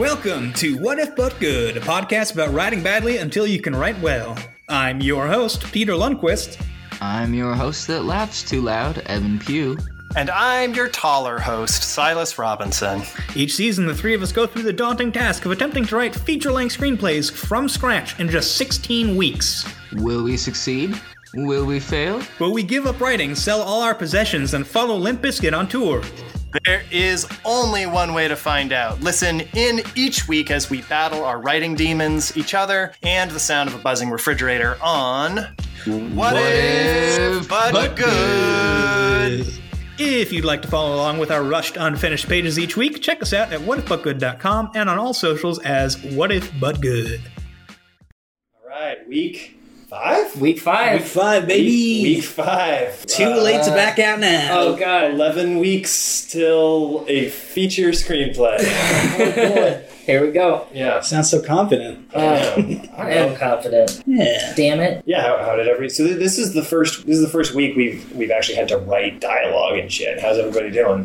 Welcome to What If But Good, a podcast about writing badly until you can write well. I'm your host, Peter Lundquist. I'm your host that laughs too loud, Evan Pugh. And I'm your taller host, Silas Robinson. Each season, the three of us go through the daunting task of attempting to write feature length screenplays from scratch in just 16 weeks. Will we succeed? Will we fail? Will we give up writing, sell all our possessions, and follow Limp Bizkit on tour? There is only one way to find out. Listen in each week as we battle our writing demons, each other, and the sound of a buzzing refrigerator on What, If But, But Good. If you'd like to follow along with our rushed unfinished pages each week, check us out at whatifbutgood.com and on all socials as What If But Good. All right, week five? Week five. Week five, baby. Week, week five. Too Uh, late to back out now. Oh god. 11 weeks till a feature screenplay. Here we go. yeah. Sounds so confident. Uh, I am confident. Yeah. Damn it. Yeah, how, how did every so th- this is the first this is the first week we've we've actually had to write dialogue and shit. How's everybody doing?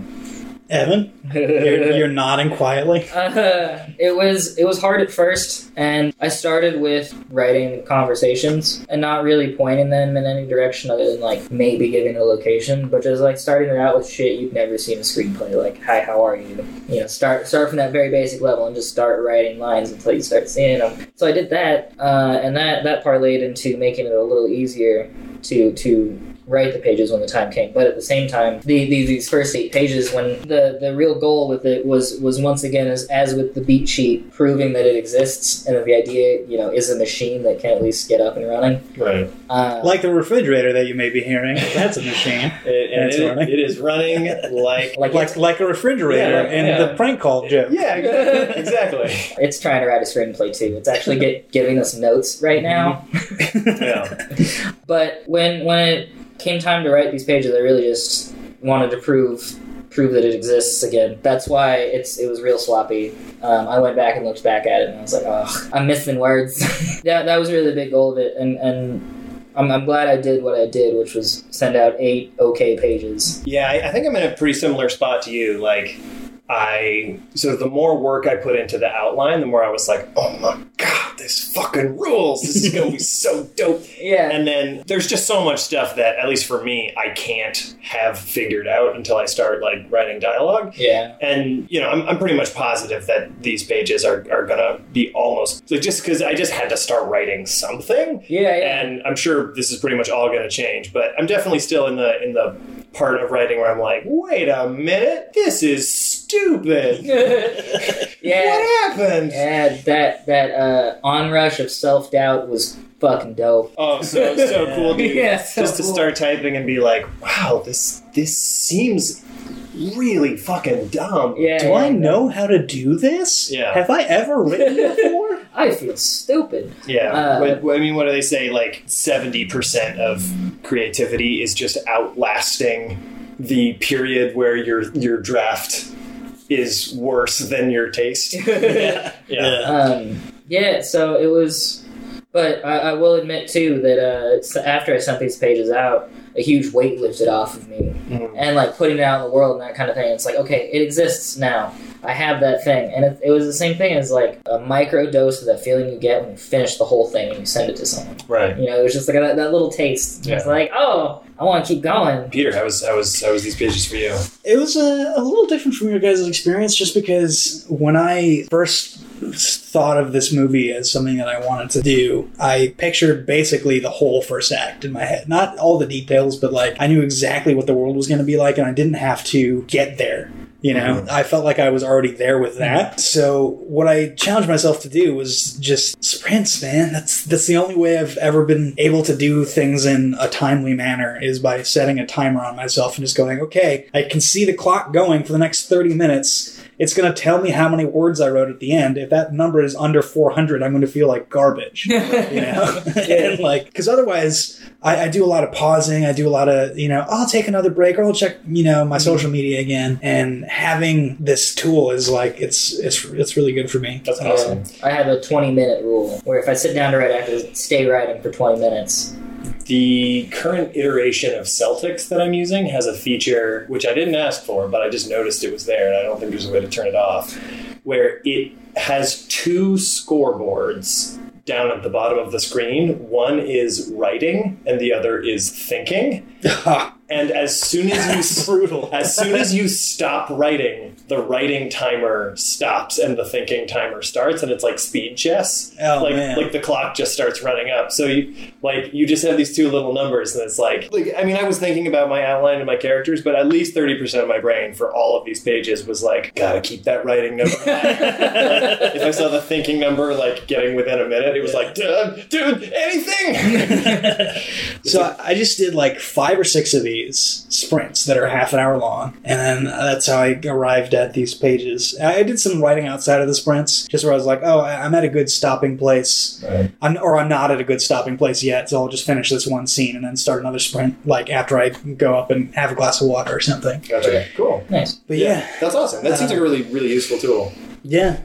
Evan, you're, you're nodding quietly. Uh, it was it was hard at first, and I started with writing conversations and not really pointing them in any direction other than like maybe giving a location, but just like starting it out with shit you've never seen in a screenplay. Like, hi, how are you? You know, start start from that very basic level and just start writing lines until you start seeing them. So I did that, uh, and that that parlayed into making it a little easier to to write the pages when the time came. But at the same time, the, the, these first eight pages, when the, the real goal with it was was once again as as with the beat sheet, proving that it exists and that the idea you know is a machine that can at least get up and running. Right. Uh, Like the refrigerator that you may be hearing. That's a machine. It, and it- running. it is running like like Like like a refrigerator Yeah, in yeah. the prank call joke. yeah exactly. exactly. it's trying to write a screenplay too. It's actually get, giving us notes right now. Yeah. But when when it came time to write these pages, I really just wanted to prove prove that it exists again. That's why it's it was real sloppy. Um, I went back and looked back at it, and I was like, oh, I'm missing words. yeah, that was really the big goal of it, and and I'm, I'm glad I did what I did, which was send out eight okay pages. Yeah, I, I think I'm in a pretty similar spot to you. Like, I so the more work I put into the outline, the more I was like, oh my god, this fucking rules. This is gonna be so dope. Yeah, And then there's just so much stuff that, at least for me, I can't have figured out until I start like writing dialogue. yeah, And you know, I'm, I'm pretty much positive that these pages are, are gonna be almost like just because I just had to start writing something, yeah, yeah. and I'm sure this is pretty much all gonna change. But I'm definitely still in the in the part of writing where I'm like, wait a minute, this is stupid. yeah. What happened? Yeah, that that uh, onrush of self doubt was fucking dope. Oh, so so cool, dude. Yeah, so just to cool. start typing and be like, wow, this this seems really fucking dumb. Yeah, Do yeah, I know how to do this? Yeah. Have I ever written before? I feel stupid. Yeah, Uh, I mean, what do they say? Like seventy percent of creativity is just outlasting the period where your your draft is worse than your taste. yeah, yeah. Um, yeah, so it was, but I, I will admit too that uh, after I sent these pages out, a huge weight lifted off of me, Mhm. and like putting it out in the world and that kind of thing. It's like okay, it exists now. I have that thing, and it, it was the same thing as like a micro dose of that feeling you get when you finish the whole thing and you send it to someone. Right. You know, it was just like that, that little taste. It's Yeah. like, oh, I want to keep going. Peter, how was how was how was these pages for you? It was a, a little different from your guys' experience just because when I first thought of this movie as something that I wanted to do, I pictured basically the whole first act in my head. Not all the details, but like I knew exactly what the world was going to be like and I didn't have to get there. You know, mm-hmm. I felt like I was already there with that. So what I challenged myself to do was just sprints, man. That's that's the only way I've ever been able to do things in a timely manner is by setting a timer on myself and just going, okay, I can see the clock going for the next 30 minutes. It's going to tell me how many words I wrote at the end. If that number is under 400, I'm going to feel like garbage. you know and like because otherwise I, I do a lot of pausing i do a lot of you know i'll take another break or i'll check you know my mm-hmm. social media again and having this tool is like it's it's it's really good for me That's awesome. I have a 20 minute rule where if I sit down to write, I have to stay writing for 20 minutes. The current iteration of Celtx that I'm using has a feature which I didn't ask for, but I just noticed it was there, and I don't think there's a way to turn it off. where it has two scoreboards down at the bottom of the screen. One is writing, and the other is thinking. And as soon as you Brutal. as soon as you stop writing, the writing timer stops and the thinking timer starts, and it's like speed chess. Oh, like man. like the clock just starts running up. So you like you just have these two little numbers, and it's like like I mean I was thinking about my outline and my characters, but at least thirty percent of my brain for all of these pages was like gotta keep that writing number. if I saw the thinking number like getting within a minute, it was like dude, dude, anything. So I just did like five or six of these sprints that are half an hour long, and then that's how I arrived at these pages. I did some writing outside of the sprints, just where I was like, "Oh, I- I'm at a good stopping place," I'm, or I'm not at a good stopping place yet, so I'll just finish this one scene and then start another sprint, like after I go up and have a glass of water or something. Gotcha. Cool. Nice. But yeah, That's awesome. That uh, seems like a really, really useful tool. yeah.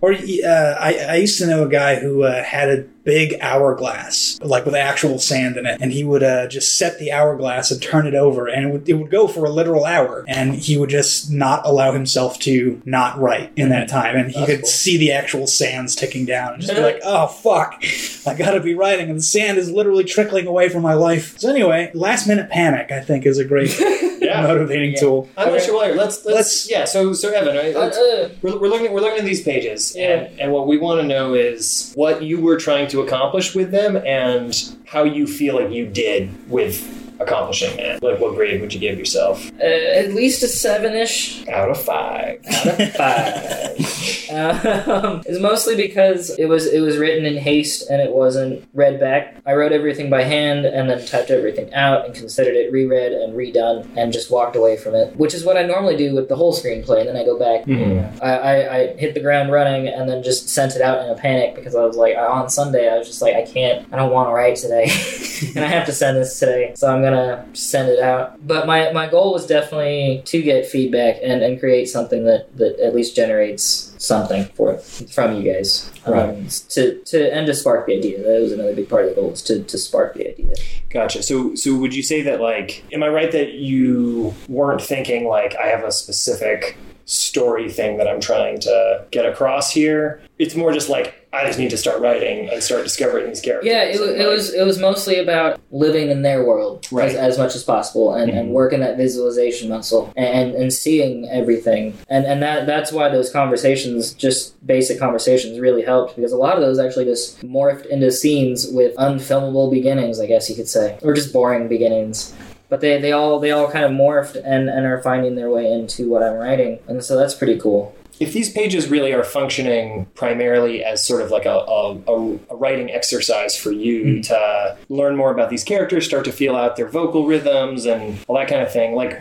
Or uh, I, I used to know a guy who uh, had a big hourglass, like with actual sand in it, and he would uh, just set the hourglass and turn it over, and it would, it would go for a literal hour, and he would just not allow himself to not write in that time, and he That's could cool. see the actual sands ticking down, and just be like, "Oh fuck, I gotta be writing," and the sand is literally trickling away from my life. So anyway, last minute panic, I think, is a great Yeah. motivating Yeah. tool. I'm not sure why. Let's, let's Let's- yeah. So so Evan, right? Uh, uh, we're, we're looking we're looking at these pages, Yeah. and, and what we want to know is what you were trying to accomplish with them, and how you feel like you did with accomplishing that. Like, what grade would you give yourself uh, at least a seven-ish out of five? out of five. um, it's mostly because it was it was written in haste and it wasn't read back. I wrote everything by hand and then typed everything out and considered it reread and redone and just walked away from it, which is what I normally do with the whole screenplay. And then I go back. Mm-hmm. I, I, I hit the ground running and then just sent it out in a panic because I was like on Sunday I was just like I can't I don't want to write today and I have to send this today so I'm gonna send it out. But my, my goal was definitely to get feedback and, and create something that, that at least generates something for from you guys. Um, to to and to spark the idea. That was another big part of the goal was to, to spark the idea. Gotcha. So, so would you say that like, am I right that you weren't thinking like I have a specific story thing that I'm trying to get across here? It's more just like I just need to start writing and start discovering these characters. Yeah, it, wa- it was it was mostly about living in their world Right. as, as much as possible and, and Mhm. working that visualization muscle and, and seeing everything and and that that's why those conversations just basic conversations really helped because a lot of those actually just morphed into scenes with unfilmable beginnings I guess you could say or just boring beginnings but they, they all they all kind of morphed and, and are finding their way into what I'm writing and so that's pretty cool if these pages really are functioning primarily as sort of like a, a, a, a writing exercise for you to learn more about these characters, start to feel out their vocal rhythms and all that kind of thing, like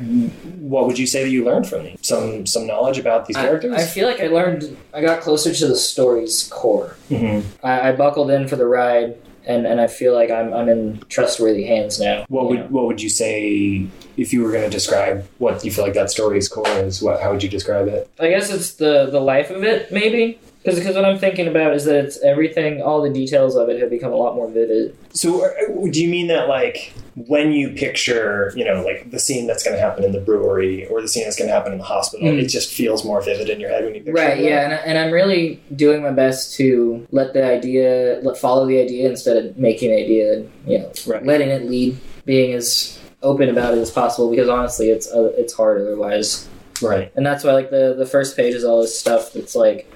what would you say that you learned from them? Some some knowledge about these characters? I feel like I learned I got closer to the story's core Mhm. I, I buckled in for the ride, and, and I feel like I'm I'm in trustworthy hands now. What would know? what would you say if you were going to describe what you feel like that story's core is? What how would you describe it? I guess it's the the life of it, maybe. Because what I'm thinking about is that it's everything, all the details of it have become a lot more vivid. So uh, do you mean that like when you picture you know like the scene that's going to happen in the brewery or the scene that's going to happen in the hospital, Mm. it just feels more vivid in your head when you picture Right, it? yeah, and, I- and I'm really doing my best to let the idea, let follow the idea instead of making the idea, you know, Right. letting it lead, being as open about it as possible. Because honestly, it's uh, it's hard otherwise. Right. and that's why like the the first page is all this stuff that's like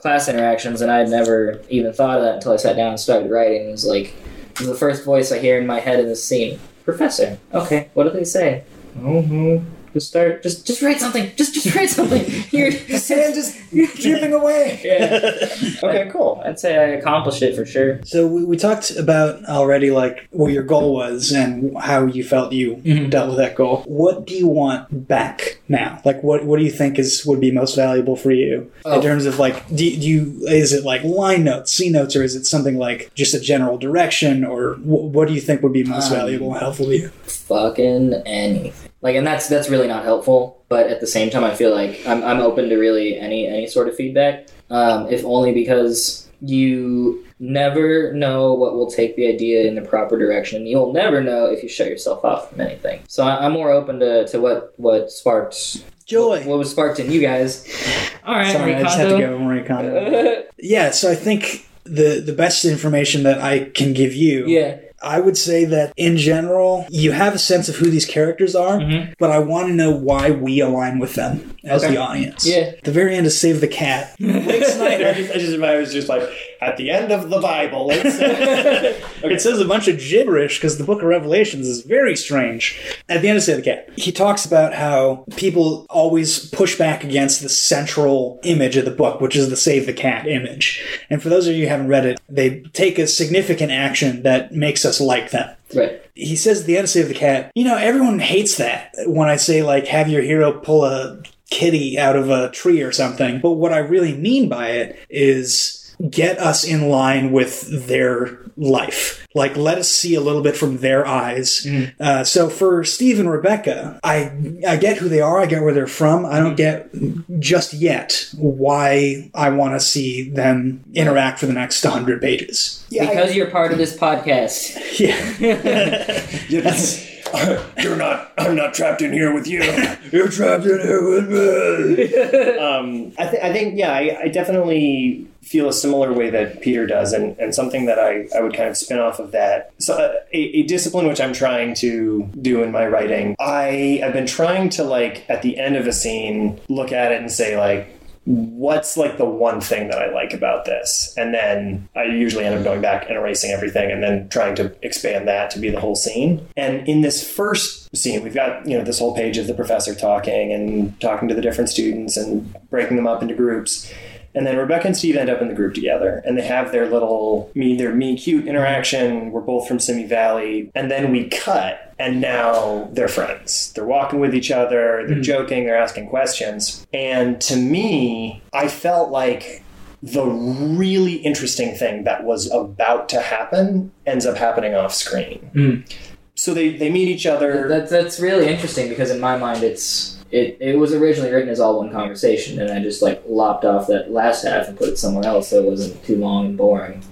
class interactions and i had never even thought of that until i sat down and started writing. It was like the first voice i hear in my head in this scene. Professor okay. what do they say? Mm-hmm. Just start just just write something just just write something you're The sand is dripping away. yeah Okay, cool. i'd say i accomplished it for sure So we, we talked about already like what your goal was and how you felt you Mhm. dealt with that goal. What do you want back now? Like what what do you think is would be most valuable for you Oh. in terms of like do, do you is it like line notes, C notes, or is it something like just a general direction, or wh- what do you think would be most Um, valuable and helpful to you? fucking anything. Like, and that's that's really not helpful. But at the same time, I feel like I'm I'm open to really any any sort of feedback. Um, if only because you never know what will take the idea in the proper direction. You'll never know if you shut yourself off from anything. So I, I'm more open to, to what what sparked Joy. What, was sparked in you guys? All right, Sorry, I just had to go Marie Kondo. Yeah, so I think the the best information that I can give you yeah, I would say that in general, you have a sense of who these characters are, Mhm. but I want to know why we align with them as Okay. the audience. Yeah. The very end is Save the Cat. Nick I just, I just, I was just like, at the end of the Bible, it says, It says a bunch of gibberish because the book of Revelations is very strange. At the end of Save the Cat, he talks about how people always push back against the central image of the book, which is the Save the Cat image. And for those of you who haven't read it, they take a significant action that makes us like them. right. he says at the end of Save the Cat, you know, everyone hates that when I say, like, have your hero pull a kitty out of a tree or something. But what I really mean by it is get us in line with their life. Like, let us see a little bit from their eyes. Uh, so for Steve and Rebecca, I I get who they are. I get where they're from. I don't get just yet why I want to see them interact for the next 100 pages. Yeah, because you're part of this podcast. Yeah. Yeah, that's- you're not. I'm not trapped in here with you. You're trapped in here with me. um, I, th- I think, yeah, I, I definitely feel a similar way that Peter does, and, and something that I, I would kind of spin off of that. So, uh, a, a discipline which I'm trying to do in my writing, I have been trying to, like, at the end of a scene, look at it and say, like, what's like the one thing that I like about this? And then I usually end up going back and erasing everything and then trying to expand that to be the whole scene. And in this first scene, we've got, you know, this whole page of the professor talking and talking to the different students and breaking them up into groups. And then Rebecca and Steve end up in the group together, and they have their little me, their meet cute interaction. We're both from Simi Valley, and then we cut, and now they're friends. They're walking with each other, they're hmm. joking, they're asking questions. And to me, I felt like the really interesting thing that was about to happen ends up happening off screen. Hmm. So they, they meet each other. That's that's really interesting because in my mind it's it, it was originally written as all one mm-hmm. conversation and I just like lopped off that last half and put it somewhere else so it wasn't too long and boring.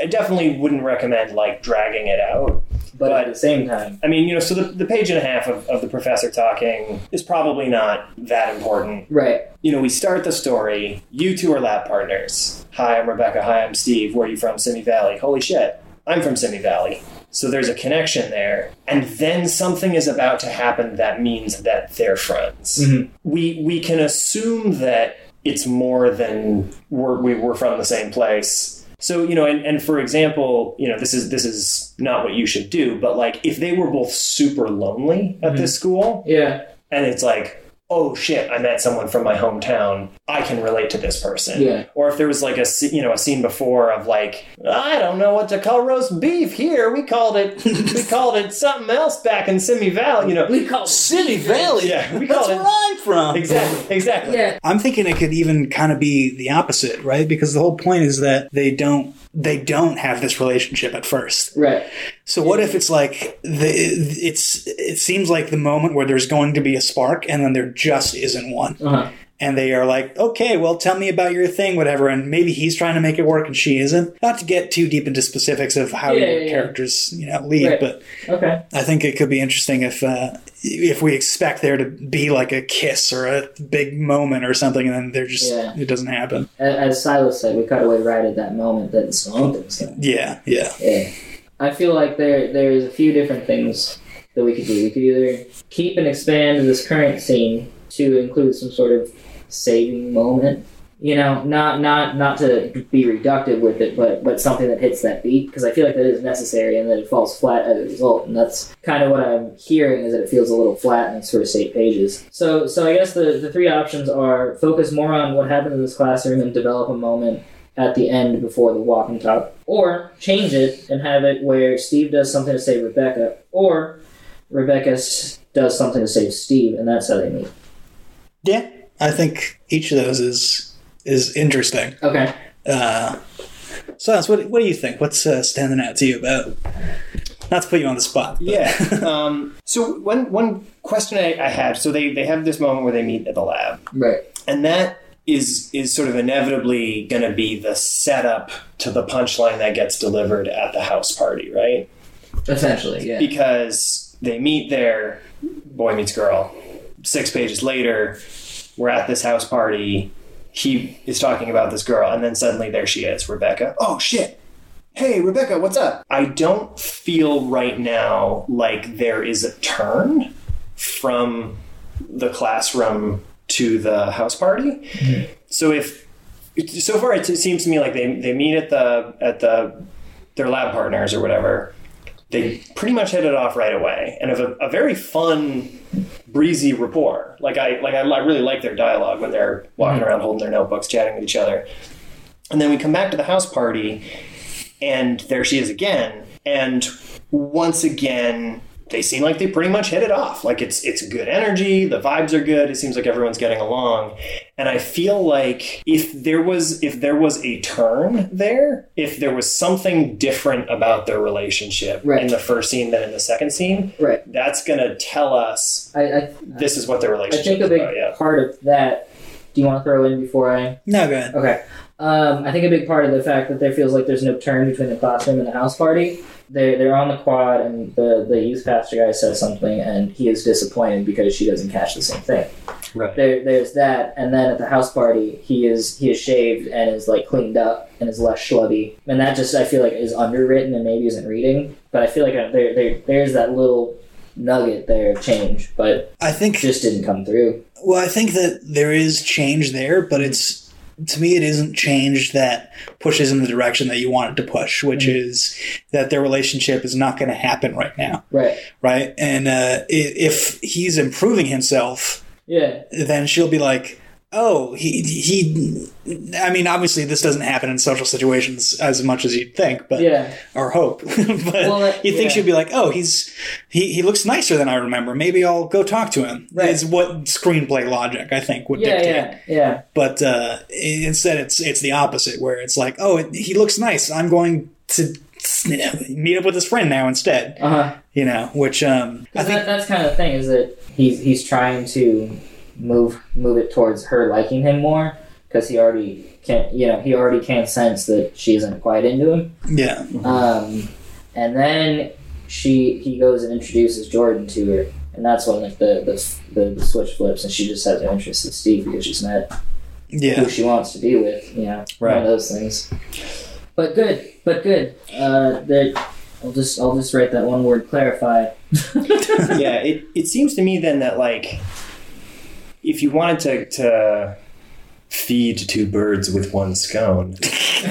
I definitely wouldn't recommend like dragging it out. But, But- at the same time, I mean, you know, so the, the page and a half of, of the professor talking is probably not that important. right? You know, we start the story. You two are lab partners. Hi, I'm Rebecca. Hi, I'm Steve. Where are you from? Simi Valley. Holy shit. I'm from Simi Valley. So there's a connection there. And then something is about to happen that means that they're friends. Mhm. We, we can assume that it's more than we're, we were from the same place. So, you know, and, and for example, you know, this is this is not what you should do, but like if they were both super lonely at this school, Yeah, and it's like, oh shit, I met someone from my hometown. I can relate to this person. Yeah. Or if there was like a you know a scene before of like, I don't know what to call roast beef here. We called it we called it something else back in Simi Valley. You know, we call City Valley. yeah, we That's called where I'm from. exactly exactly. Yeah, I'm thinking it could even kind of be the opposite, right? Because the whole point is that they don't they don't have this relationship at first. right. So what if it's like the it's it seems like the moment where there's going to be a spark and then there just isn't one. Uh huh. And they are like, okay, well, tell me about your thing, whatever. And maybe he's trying to make it work and she isn't. Not to get too deep into specifics of how Yeah, your yeah, characters, you know, lead, Right. but Okay. I think it could be interesting if uh, if we expect there to be like a kiss or a big moment or something, and then there just Yeah. it doesn't happen. As Silas said, we cut away right at that moment that something's gonna. Yeah, yeah, Yeah. I feel like there there's a few different things that we could do. We could either keep and expand this current scene to include some sort of saving moment. You know, not not not to be reductive with it, but but something that hits that beat because I feel like that is necessary and that it falls flat as a result, and that's kind of what I'm hearing is that it feels a little flat in its sort of eight pages. So so I guess the the three options are focus more on what happened in this classroom and develop a moment at the end before the walk and talk, or change it and have it where Steve does something to save Rebecca, or Rebecca does something to save Steve, and that's how they meet. yeah. I think each of those is is interesting. Okay. Uh, so, what what do you think? What's uh, standing out to you about? Not to put you on the spot. but- Yeah. um, so one one question I, I had. So they they have this moment where they meet at the lab, Right. and that is is sort of inevitably going to be the setup to the punchline that gets delivered at the house party, right? Essentially, yeah. Because they meet there, boy meets girl. Six pages later, we're at this house party. He is talking about this girl, and then suddenly there she is, Rebecca. Oh shit! Hey, Rebecca, what's up? I don't feel right now like there is a turn from the classroom to the house party. Hmm. So if so far it seems to me like they, they meet at the at the their lab partners or whatever. They pretty much hit it off right away and have a, a very fun, breezy rapport. Like I like I, I really like their dialogue when they're walking mm-hmm. around holding their notebooks, chatting with each other. And then we come back to the house party, and there she is again. And once again, they seem like they pretty much hit it off. Like it's it's good energy, the vibes are good. It seems like everyone's getting along. And I feel like if there was if there was a turn there, if there was something different about their relationship Right. in the first scene than in the second scene, right. that's gonna tell us I, I, this is what their relationship. I think a big about. Yeah. part of that. Do you want to throw in before I? No, go ahead. Okay. Um, I think a big part of the fact that there feels like there's no turn between the classroom and the house party. They're, they're on the quad, and the, the youth pastor guy says something, and he is disappointed because she doesn't catch the same thing. Right. There, there's that, and then at the house party, he is he is shaved and is like cleaned up and is less schlubby, and that just I feel like is underwritten and maybe isn't reading. But I feel like uh, there, there there's that little nugget there of change, but I think just didn't come through. Well, I think that there is change there, but it's to me it isn't change that pushes in the direction that you want it to push, which is that their relationship is not going to happen right now, Right. right? And uh, if he's improving himself, Yeah. then she'll be like, "Oh, he he." I mean, obviously, this doesn't happen in social situations as much as you'd think, but Yeah. or hope. but Well, that- you think yeah. she'd be like, "Oh, he's he, he looks nicer than I remember. Maybe I'll go talk to him." Right. Is what screenplay logic I think would Yeah. dictate. Yeah. Yeah. But uh, instead, it's it's the opposite, where it's like, "Oh, it, he looks nice. I'm going to meet up with his friend now instead." Uh huh. You know, which um, I that, think that's kind of the thing is that he's he's trying to move move it towards her liking him more because he already can't you know he already can't sense that she isn't quite into him. yeah, Um, and then she he goes and introduces Jordan to her, and that's when like the the, the, the switch flips, and she just has an interest in Steve because she's met yeah. who she wants to be with. You know, one Right. of those things. But good, but good. Uh, that I'll just I'll just write that one word clarify. yeah, it, it seems to me then that like if you wanted to to feed two birds with one scone,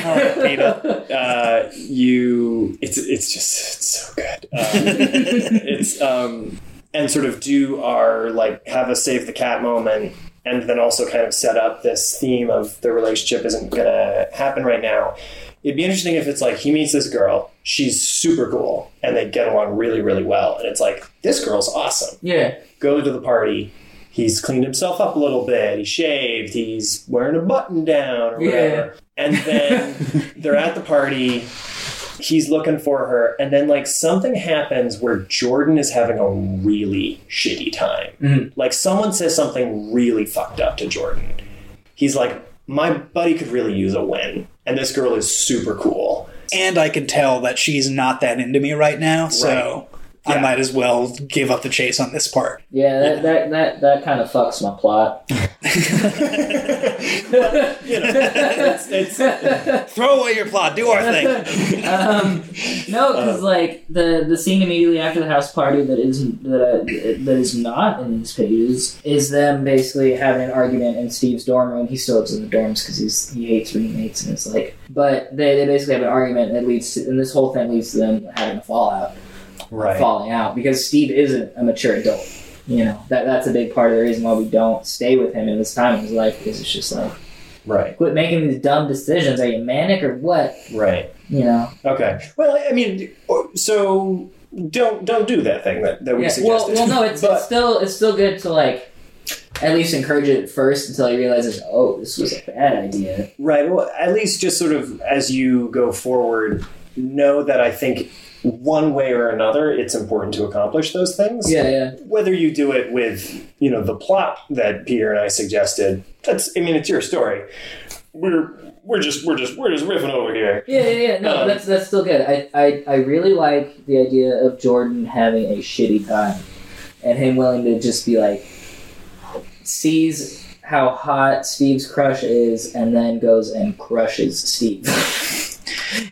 uh, you it's it's just it's so good. Um, it's um and sort of do our like have a save the cat moment and then also kind of set up this theme of the relationship isn't gonna happen right now. It'd be interesting if it's like he meets this girl, she's super cool, and they get along really, really well, and it's like this girl's awesome. yeah. Go to the party. He's cleaned himself up a little bit. He shaved. He's wearing a button down or Yeah. whatever. And then they're at the party. He's looking for her, and then like something happens where Jordan is having a really shitty time. Mhm. Like someone says something really fucked up to Jordan. He's like, "My buddy could really use a win," and this girl is super cool. and I can tell that she's not that into me right now, so I Yeah. might as well give up the chase on this part. Yeah, that, that, that, that kind of fucks my plot. You know, it's, it's Throw away your plot, do our thing. um, no, because like the the scene immediately after the house party that isn't that uh, that is not in these pages is them basically having an argument in Steve's dorm room. He still lives in the dorms because he's he hates roommates and it's like, but they, they basically have an argument that leads to and this whole thing leads to them having a fallout, right. falling out because Steve isn't a mature adult. You know that that's a big part of the reason why we don't stay with him in this time in his life because it's just like Right. quit making these dumb decisions. Are you manic or what? Right. You know. Okay. Well, I mean, so don't don't do that thing that, that we Yeah, well, well, no, it's, But- it's still it's still good to like at least encourage it first until he realizes, oh, this was a bad idea. right. Well, at least just sort of as you go forward, know that I think one way or another, it's important to accomplish those things. Yeah, yeah. Whether you do it with, you know, the plot that Peter and I suggested, that's I mean, it's your story. We're we're just we're just we're just riffing over here. Yeah, yeah, yeah. No, Um, that's that's still good. I, I I really like the idea of Jordan having a shitty time, and him willing to just be like, sees how hot Steve's crush is, and then goes and crushes Steve.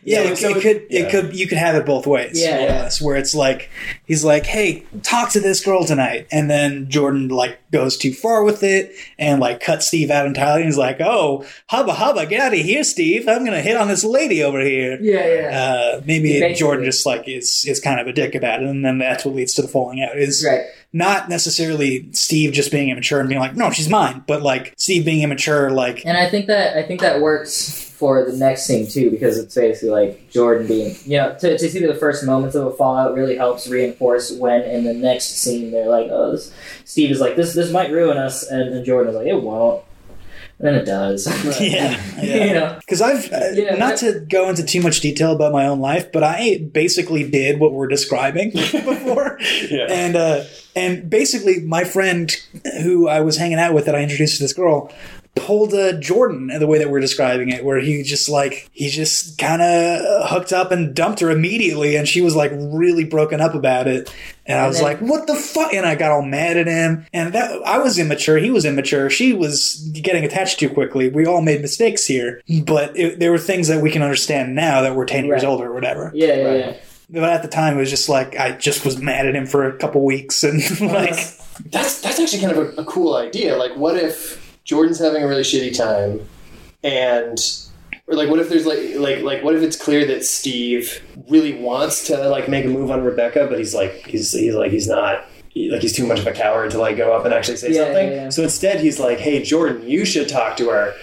Yeah, it, so it could yeah. it could you could have it both ways. Yeah, more yeah. less, where it's like he's like, "Hey, talk to this girl tonight," and then Jordan like goes too far with it and like cuts Steve out entirely. And he's like, "Oh, hubba hubba, get out of here, Steve! I'm gonna hit on this lady over here." yeah, yeah. Uh, maybe Jordan just like is is kind of a dick about it, and then that's what leads to the falling out. Is right. Not necessarily Steve just being immature and being like, "No, she's mine," but like Steve being immature, like And I think that I think that works for the next scene too, because it's basically like Jordan being, you know, to, to see the first moments of a fallout really helps reinforce when in the next scene they're like, oh, this, Steve is like, this this might ruin us, and, and Jordan is like, it won't, and then it does. yeah, yeah. you know, Because I've uh, Yeah, not that- to go into too much detail about my own life, but I basically did what we're describing before, Yeah. and uh, and basically my friend who I was hanging out with that I introduced to this girl pulled a Jordan the way that we're describing it, where he just like he just kind of hooked up and dumped her immediately, and she was like really broken up about it. And I And was then- like, "What the fuck?" And I got all mad at him. And that I was immature. He was immature. She was getting attached too quickly. We all made mistakes here, but it, there were things that we can understand now that we're ten years Right. older or whatever. yeah, yeah, Right. yeah. But at the time, it was just like I just was mad at him for a couple weeks, and like, That's that's actually kind of a, a cool idea. Like, what if Jordan's having a really shitty time, and or like, what if there's like like like what if it's clear that Steve really wants to like make a move on Rebecca, but he's like he's he's like he's not. Like he's too much of a coward to like go up and actually say Yeah, something. yeah, yeah. So instead, he's like, "Hey, Jordan, you should talk to her,"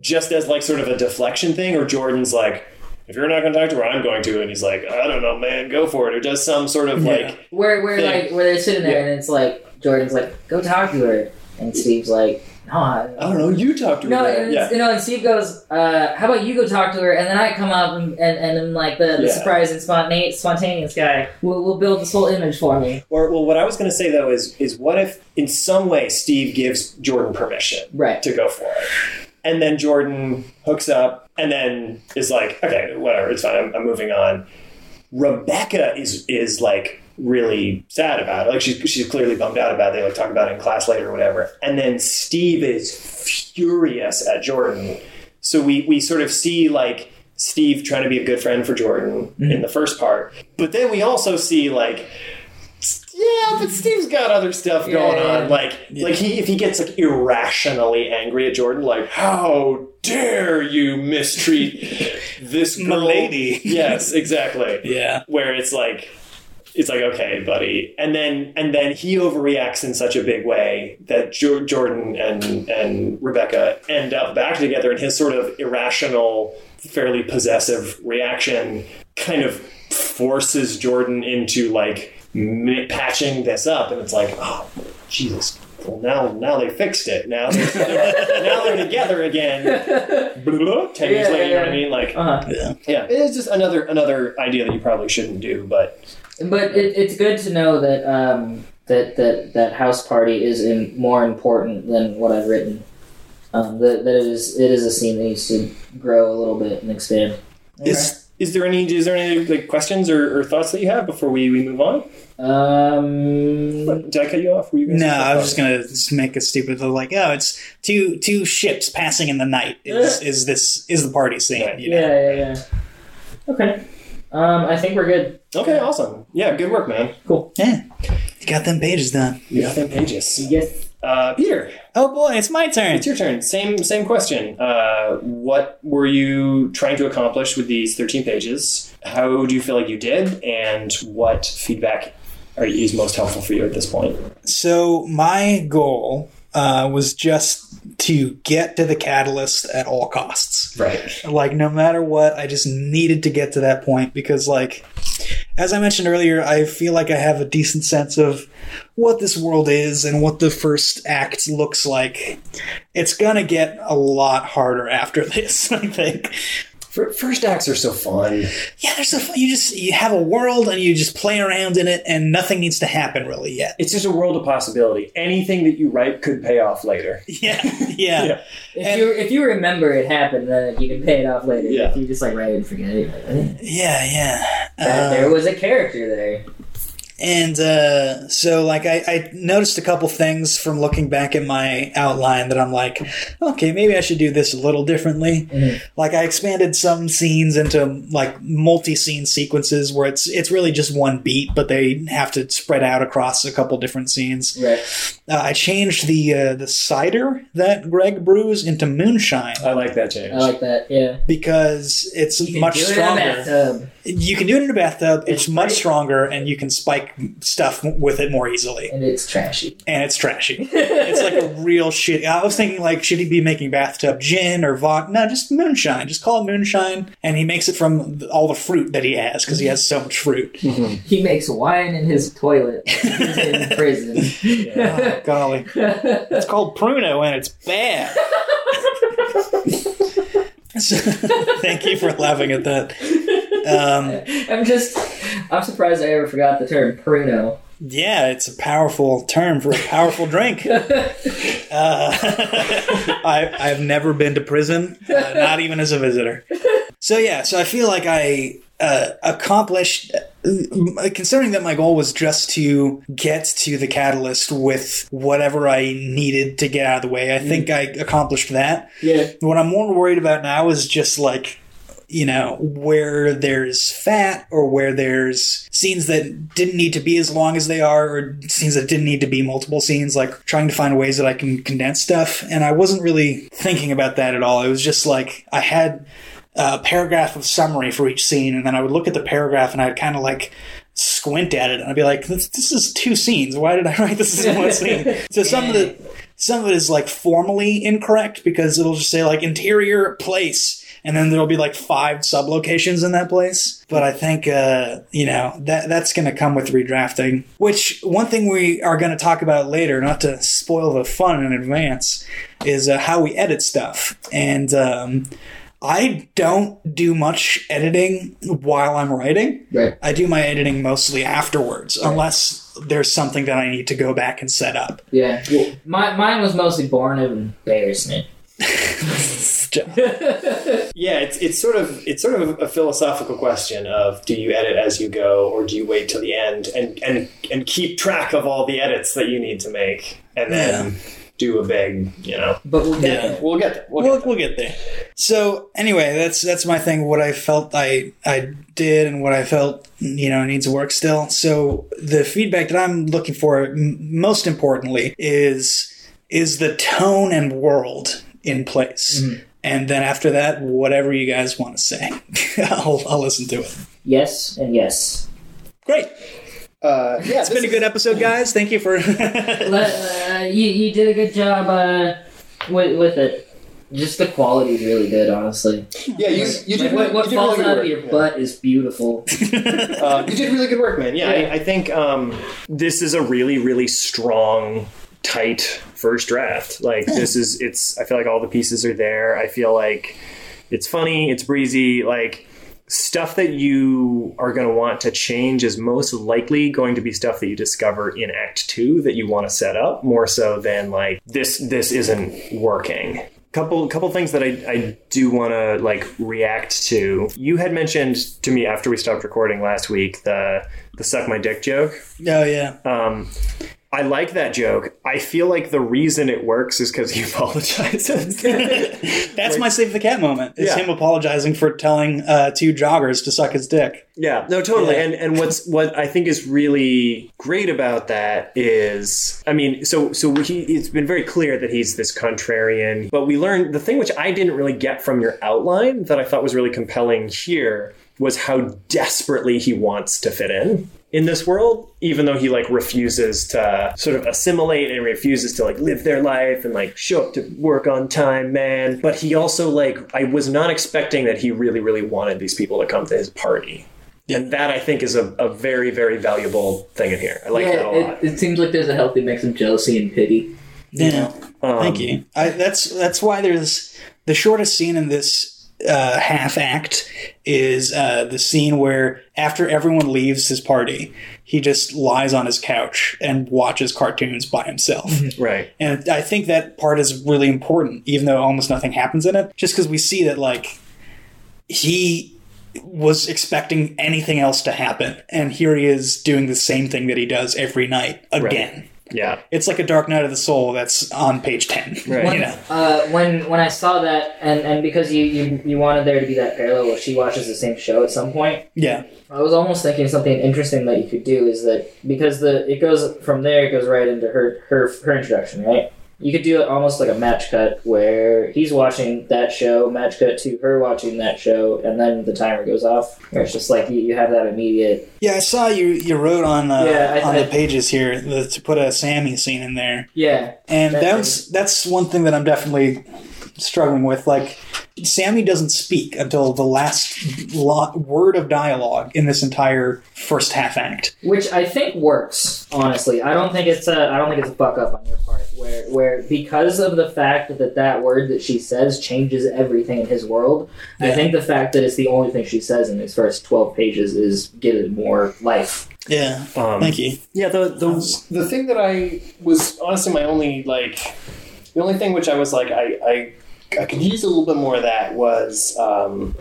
just as like sort of a deflection thing. Or Jordan's like, "If you're not going to talk to her, I'm going to," and he's like, "I don't know, man, go for it," or does some sort of like Where where Thing. like where they're sitting there, and it's like Jordan's like, go talk to her, and Steve's like, I, don't know, you talk to her. No, man." and, yeah. you know, and Steve goes, uh, "How about you go talk to her?" And then I come up and and, and I'm like the, the Yeah. surprise and spontaneous, spontaneous guy will will build this whole image for me. Or well, what I was going to say though is is what if in some way Steve gives Jordan permission Right. to go for it, and then Jordan hooks up and then is like, okay, whatever, it's fine, I'm, I'm moving on. Rebecca is is like really sad about it. Like she's she's clearly bummed out about it. They like talk about it in class later or whatever. And then Steve is furious at Jordan. So we we sort of see like Steve trying to be a good friend for Jordan mm-hmm. in the first part. But then we also see like yeah, but Steve's got other stuff going Yeah. on. Like, like he if he gets like irrationally angry at Jordan, like, how dare you mistreat this girl? Milady. Yes, exactly. yeah, Where it's like, it's like, okay, buddy, and then and then he overreacts in such a big way that jo- Jordan and and Rebecca end up back together, and his sort of irrational, fairly possessive reaction kind of forces Jordan into like mi- patching this up, and it's like, oh, Jesus. Well, now, now they fixed it. Now, they're, now they're together again. Ten years Yeah, later, you know what I mean? Like, Uh-huh. yeah. yeah, it's just another another idea that you probably shouldn't do, but But it, it's good to know that um, that that that house party is in, more important than what I've written. Um, that, that it is it is a scene that needs to grow a little bit and expand. is is there any is there any like questions or, or thoughts that you have before we, we move on? Um, Did I cut you off? Were you guys No, I was just gonna just make a stupid like, oh, it's two two ships passing in the night. Is is this is the party scene? Right. You know? yeah, yeah, yeah. Okay. Um, I think we're good. Okay, awesome. Yeah, good work, man. Cool. Yeah, you got them pages done. You got them pages. Yes. Uh, Peter, Oh boy, it's my turn. it's your turn. Same same question. Uh, what were you trying to accomplish with these thirteen pages? How do you feel like you did, and what feedback are is most helpful for you at this point? So my goal uh, was just to get to the catalyst at all costs. Right. Like no matter what, I just needed to get to that point because, like, as I mentioned earlier, I feel like I have a decent sense of what this world is and what the first act looks like. It's gonna get a lot harder after this, I think. Fir- First acts are so fun. Yeah, they're so fun. you just you have a world and you just play around in it, and nothing needs to happen really yet. It's just a world of possibility. Anything that you write could pay off later. Yeah, yeah. Yeah. If And- you if you remember it happened, then you can pay it off later. Yeah. If you just like write it and forget it, like, eh, Yeah, yeah. that- Uh, there was a character there. And uh, so, like, I, I noticed a couple things from looking back at my outline that I'm like, okay, maybe I should do this a little differently. Mhm. Like, I expanded some scenes into like multi-scene sequences where it's it's really just one beat, but they have to spread out across a couple different scenes. Right. Uh, I changed the uh, the cider that Greg brews into moonshine I like that change. I like that. Yeah. because it's You can much do stronger. It in a bathtub. You can do it in a bathtub. It's, It's much stronger, and you can spike stuff with it more easily. and it's trashy. And it's trashy. It's like a real shit. I was thinking, like, should he be making bathtub gin or vodka? No, just moonshine. Just call it moonshine. And he makes it from all the fruit that he has because he has so much fruit. Mm-hmm. He makes wine in his toilet. He's in prison. Oh, golly, it's called Pruno, and it's bad. So, thank you for laughing at that. Um, I'm just, I'm surprised I ever forgot the term pruno. Yeah, it's a powerful term for a powerful drink. Uh, I, I've never been to prison, uh, not even as a visitor. So yeah, so I feel like I uh, accomplished. Uh, considering that my goal was just to get to the catalyst with whatever I needed to get out of the way, I think I accomplished that. Yeah. What I'm more worried about now is just like, you know, where there's fat or where there's scenes that didn't need to be as long as they are or scenes that didn't need to be multiple scenes, like trying to find ways that I can condense stuff. And I wasn't really thinking about that at all. It was just like I had a paragraph of summary for each scene, and then I would look at the paragraph and I'd kind of like squint at it and I'd be like, this, this is two scenes. Why did I write this as one scene? So some of the some of it is like formally incorrect because it'll just say like interior place and then there'll be like five sublocations in that place but i think uh, you know that that's going to come with redrafting which one thing we are going to talk about later not to spoil the fun in advance is uh, how we edit stuff and um, i don't do much editing while i'm writing Right. i do my editing mostly afterwards unless there's something that i need to go back and set up Yeah. Well, my, mine was mostly born of embarrassment. Yeah, it's it's sort of it's sort of a philosophical question of do you edit as you go or do you wait till the end and and and keep track of all the edits that you need to make and then do a big you know But we'll get Yeah. there. we'll get there. We'll we'll, get there. we'll get there. So anyway, that's that's my thing. What I felt I I did and what I felt you know needs work still. So the feedback that I'm looking for, m- most importantly, is is the tone and world in place. And then after that, whatever you guys want to say, I'll, I'll listen to it. Yes and yes. Great. Uh, yeah, It's been a good episode, guys. Thank you for. Le- uh, you, you did a good job uh, with, with it. Just the quality is really good, honestly. Yeah, you, you did what what you did falls really out good of your work. butt is beautiful. Uh, you did really good work, man. Yeah, Yeah. I, I think um, this is a really, really strong, tight first draft. Like this is, it's. I feel like all the pieces are there. I feel like it's funny, it's breezy. Like stuff that you are going to want to change is most likely going to be stuff that you discover in Act Two that you want to set up more so than like this. This isn't working couple couple things that I, I do want to like react to. You had mentioned to me after we stopped recording last week the the suck my dick joke. oh yeah. Um, I like that joke. I feel like the reason it works is because he apologizes. That's my save the cat moment. Is Yeah. him apologizing for telling uh, two joggers to suck his dick. Yeah, no, totally. Yeah. And and what's what I think is really great about that is, I mean, so so he it's been very clear that he's this contrarian, but we learned the thing which I didn't really get from your outline that I thought was really compelling here was how desperately he wants to fit in in this world even though he like refuses to sort of assimilate and refuses to like live their life and like show up to work on time man but he also like i was not expecting that he really really wanted these people to come to his party and that I think is a, a very, very valuable thing in here. I like that a lot. it, it seems like there's a healthy mix of jealousy and pity. Yeah. Um, Thank you. I, that's that's why there's the shortest scene in this uh, half act is uh, the scene where after everyone leaves his party, he just lies on his couch and watches cartoons by himself. Right. And I think that part is really important, even though almost nothing happens in it, just because we see that, like, he was expecting anything else to happen. And here he is doing the same thing that he does every night again. Yeah. It's like a Dark Night of the Soul that's on page 10. Right. You know? Uh, when when I saw that, and, and because you, you you wanted there to be that parallel where she watches the same show at some point, Yeah. I was almost thinking something interesting that you could do is that because the it goes from there, it goes right into her her her introduction, right? You could do it almost like a match cut where he's watching that show, match cut to her watching that show, and then the timer goes off. Where it's just like you, you have that immediate. Yeah, I saw you you wrote on uh, Yeah, I- on I- the pages here the, to put a Sammy scene in there. Yeah, And That that's that's one thing that I'm definitely struggling with. Like, Sammy doesn't speak until the last lo- word of dialogue in this entire first half act. which I think works. Honestly, I don't think it's a I don't think it's a fuck up on your part. Where where because of the fact that that word that she says changes everything in his world, I think the fact that it's the only thing she says in these first twelve pages is give it more life. Yeah, Um, thank you. Yeah, the the the thing that I was honestly my only like the only thing which I was like I I, I could use a little bit more of that was um,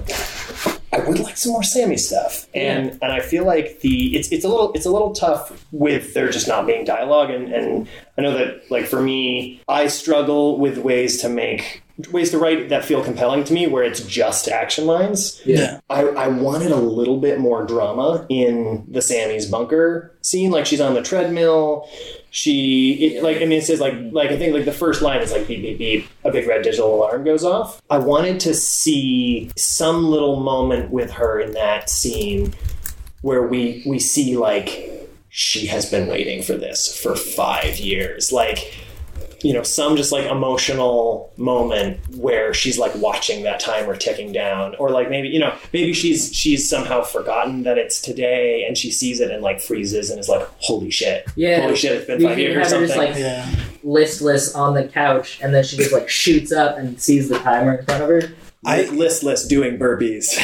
I would like some more Sammy stuff, and and I feel like the it's it's a little it's a little tough with there just not being dialogue, and and I know that like for me I struggle with ways to make ways to write that feel compelling to me where it's just action lines. Yeah. I, I wanted a little bit more drama in the Sammy's bunker scene. Like she's on the treadmill. She it, like I mean it says like like I think like the first line is like beep beep beep a big red digital alarm goes off. I wanted to see some little moment with her in that scene where we we see like she has been waiting for this for five years. Like you know, some just like emotional moment where she's like watching that timer ticking down, or like maybe you know maybe she's she's somehow forgotten that it's today and she sees it and like freezes and is like, holy shit, Yeah, holy shit, it's been you five years or have her just something. like Yeah. listless on the couch, and then she just like shoots up and sees the timer in front of her. I- listless doing burpees.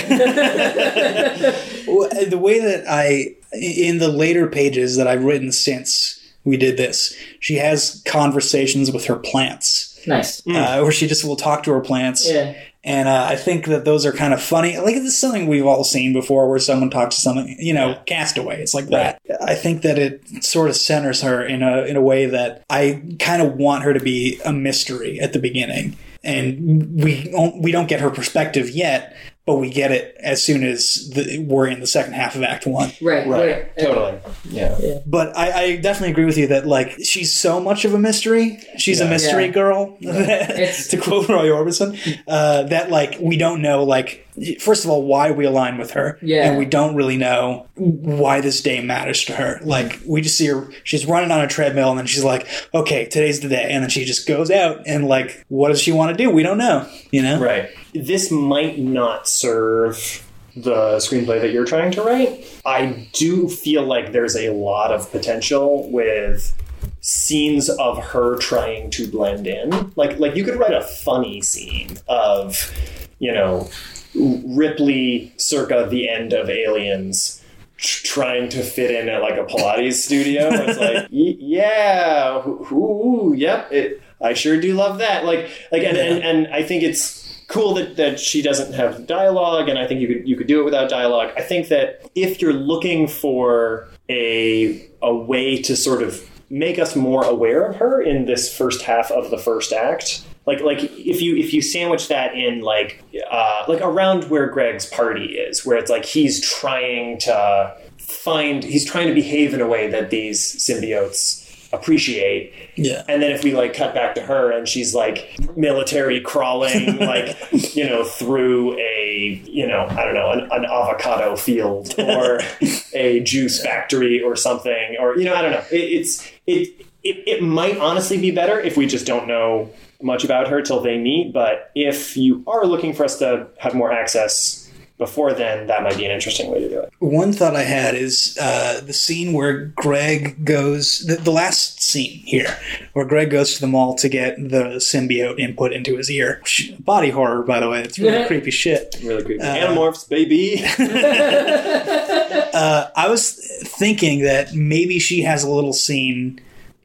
Well, the way that I in the later pages that I've written since we did this, she has conversations with her plants, nice. uh, where she just will talk to her plants. Yeah. And uh, I think that those are kind of funny. Like this is something we've all seen before, where someone talks to something, you know, Castaway. It's like that. I think that it sort of centers her in a in a way that I kind of want her to be a mystery at the beginning, and we we don't get her perspective yet, but we get it as soon as the, we're in the second half of Act One. Right. right, totally. Yeah. But I, I definitely agree with you that like she's so much of a mystery. She's a mystery Yeah. girl, It's- to quote Roy Orbison. Uh, that like we don't know like first of all why we align with her, Yeah. and we don't really know why this day matters to her. Like we just see her, she's running on a treadmill, and then she's like, okay, today's the day, and then she just goes out and like what does she want to do? We don't know, you know. Right. This might not serve the screenplay that you're trying to write. I do feel like there's a lot of potential with scenes of her trying to blend in. Like like you could write a funny scene of, you know, Ripley circa the end of Aliens trying to fit in at like a Pilates studio. It's like, yeah, who, yep, it, I sure do love that. Like, like, and, and, and I think it's cool that, that she doesn't have dialogue, and I think you could you could do it without dialogue. I think that if you're looking for a a way to sort of make us more aware of her in this first half of the first act. Like, like if you if you sandwich that in like uh, like around where Greg's party is, where it's like he's trying to find he's trying to behave in a way that these symbiotes appreciate Yeah. and then if we like cut back to her and she's like military crawling like you know through a you know i don't know an, an avocado field or a juice factory or something or you know i don't know it, it's it, it it might honestly be better if we just don't know much about her till they meet but if you are looking for us to have more access before then, that might be an interesting way to do it. One thought I had is uh, the scene where Greg goes, the, the last scene here, where Greg goes to the mall to get the symbiote input into his ear. Body horror, by the way. It's really Yeah. creepy shit. Really creepy. Uh, Animorphs, baby. Uh, I was thinking that maybe she has a little scene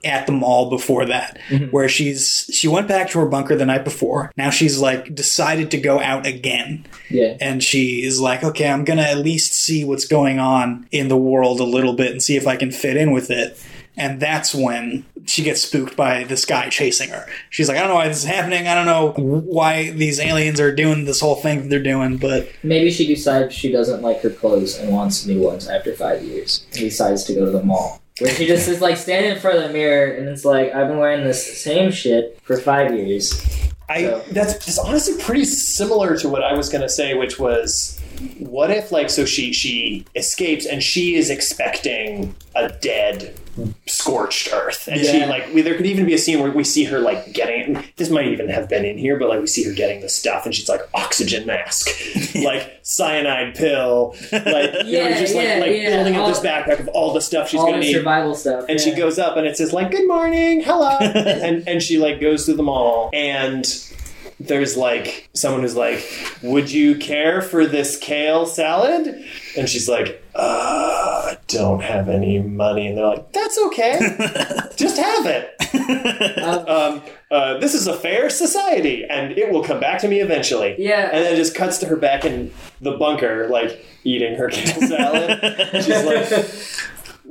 at the mall before that mm-hmm. where she's she went back to her bunker the night before now she's like decided to go out again Yeah. and she is like okay i'm gonna at least see what's going on in the world a little bit and see if i can fit in with it and that's when she gets spooked by this guy chasing her she's like i don't know why this is happening i don't know why these aliens are doing this whole thing that they're doing but Maybe she decides she doesn't like her clothes and wants new ones after five years. And decides to go to the mall. Where she just is like standing in front of the mirror and it's like, I've been wearing this same shit for five years. I So- that's, that's honestly pretty similar to what I was gonna say, which was what if like so she she escapes and she is expecting a dead scorched earth and she like we, there could even be a scene where we see her like getting this might even have been in here but like we see her getting the stuff and she's like oxygen mask like cyanide pill like you know just like, yeah, like yeah. building up All- this backpack of all the stuff she's All gonna the need survival stuff. and she goes up and it says like good morning hello and and she like goes through the mall and there's like someone who's like would you care for this kale salad? And she's like uh I don't have any money. And they're like that's okay. Just have it. Um, um, uh, this is a fair society and it will come back to me eventually. Yeah. and then it just cuts to her back in the bunker like eating her kale salad. She's like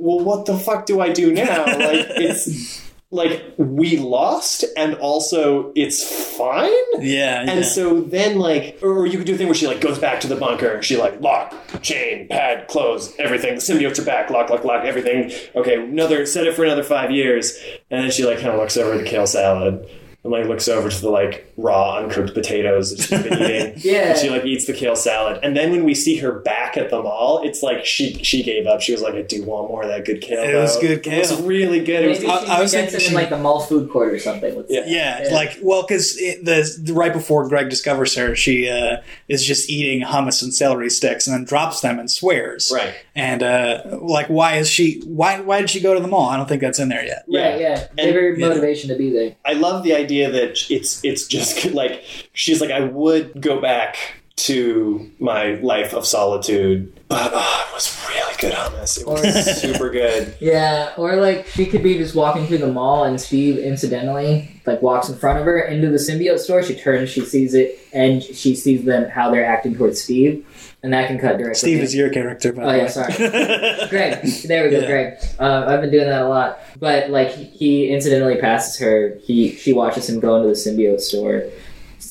well, what the fuck do I do now? Like, it's like we lost, and also it's fine. yeah, yeah. And so then, like, or you could do a thing where she like goes back to the bunker. and She like lock, chain, pad, close, everything. The symbiotes are back. Lock, lock, lock, everything. Okay, another set it for another five years, and then she like kind of looks over the kale salad. And like looks over to the like raw uncooked potatoes that she's been eating. Yeah. And she like eats the kale salad. And then when we see her back at the mall, it's like she she gave up. She was like, I do want more of that good kale. It was though." good It was kale. really good. It was Maybe I- I was thinking she- in like the mall food court or something. Let's Yeah. Yeah, Yeah. like well, because the, the right before Greg discovers her, she uh, is just eating hummus and celery sticks, and then drops them and swears. Right. And uh, like, why is she? Why why did she go to the mall? I don't think that's in there yet. Yeah. Right, yeah. And- Give her yeah. motivation to be there. I love the idea that it's it's just like she's like I would go back to my life of solitude, but oh, it was really good hummus. It was super good. Yeah, or like she could be just walking through the mall and Steve incidentally like walks in front of her into the symbiote store. She turns, she sees it, and she sees them how they're acting towards Steve, and that can cut directly. Steve is your character. By Oh, the yeah, way. sorry. Greg, there we go, Yeah. Greg. Uh, I've been doing that a lot, but like he incidentally passes her. He she watches him go into the symbiote store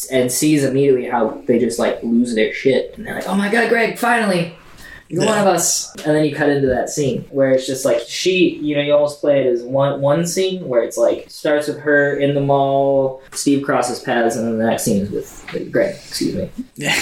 and sees immediately how they just like lose their shit, and they're like, "Oh my god, Greg, finally!" You're one of us, and then you cut into that scene where it's just like she, you know, you almost play it as one one scene where it's like starts with her in the mall, Steve crosses paths, and then the next scene is with, with Greg. Excuse me, Yeah.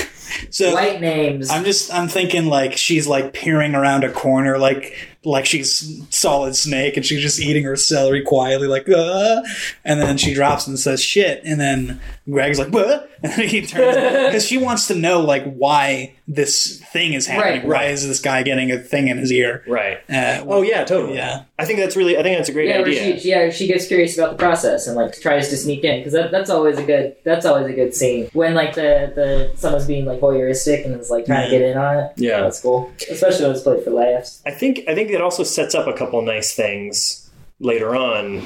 So white names. I'm just I'm thinking like she's like peering around a corner like like she's solid snake and she's just eating her celery quietly like uh and then she drops and says shit and then Greg's like what and he turns because she wants to know like why this thing is happening Right, why is this guy getting a thing in his ear Right. uh, Oh yeah, totally. Yeah. I think that's really. I think that's a great yeah, idea. she, yeah, she gets curious about the process and like tries to sneak in because that, that's always a good that's always a good scene when like the the someone's being like voyeuristic and is like trying to get in on it. Yeah. that's cool, especially when it's played for laughs. I think I think it also sets up a couple nice things later on,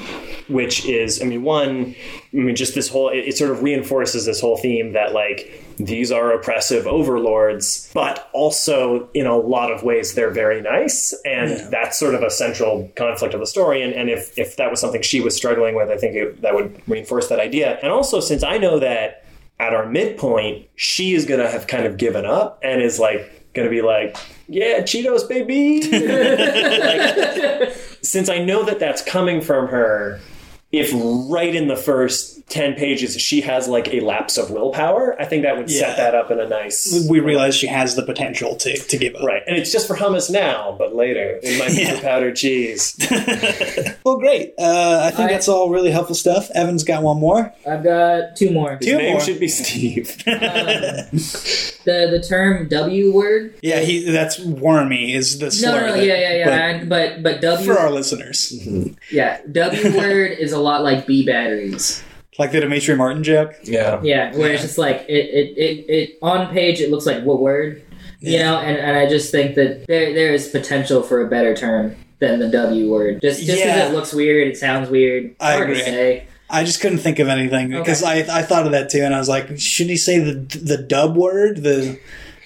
which is I mean one I mean just this whole it, it sort of reinforces this whole theme that like these are oppressive overlords, but also in a lot of ways they're very nice, and Yeah. that's sort of a central conflict of the story. And, and if if that was something she was struggling with, I think it, that would reinforce that idea. And also since I know that at our midpoint, she is gonna have kind of given up and is like gonna be like, yeah, Cheetos, baby. like, since I know that that's coming from her, if right in the first ten pages she has like a lapse of willpower, I think that would Yeah. set that up in a nice. We realize she has the potential to, to give up. Right, and it's just for hummus now, but later it might be Yeah. for powdered cheese. Well, great. Uh, I think I- that's all really helpful stuff. Evan's got one more. I've got two more. His Two name more. should be Steve. Um, the the term W word. Yeah, he that's wormy is the No, slur. no, no, that- yeah, yeah, yeah. but But but W for our listeners, yeah W word is a lot like B batteries. Like the Demetri Martin joke. yeah. Yeah, where it's just like it it, it, it on page it looks like what word, you Yeah. know, and, and I just think that there there is potential for a better term than the W word. Just just because Yeah. it looks weird, it sounds weird. I hard agree. to say. I just couldn't think of anything because I, I thought of that too, and I was like, should he say the the dub word, the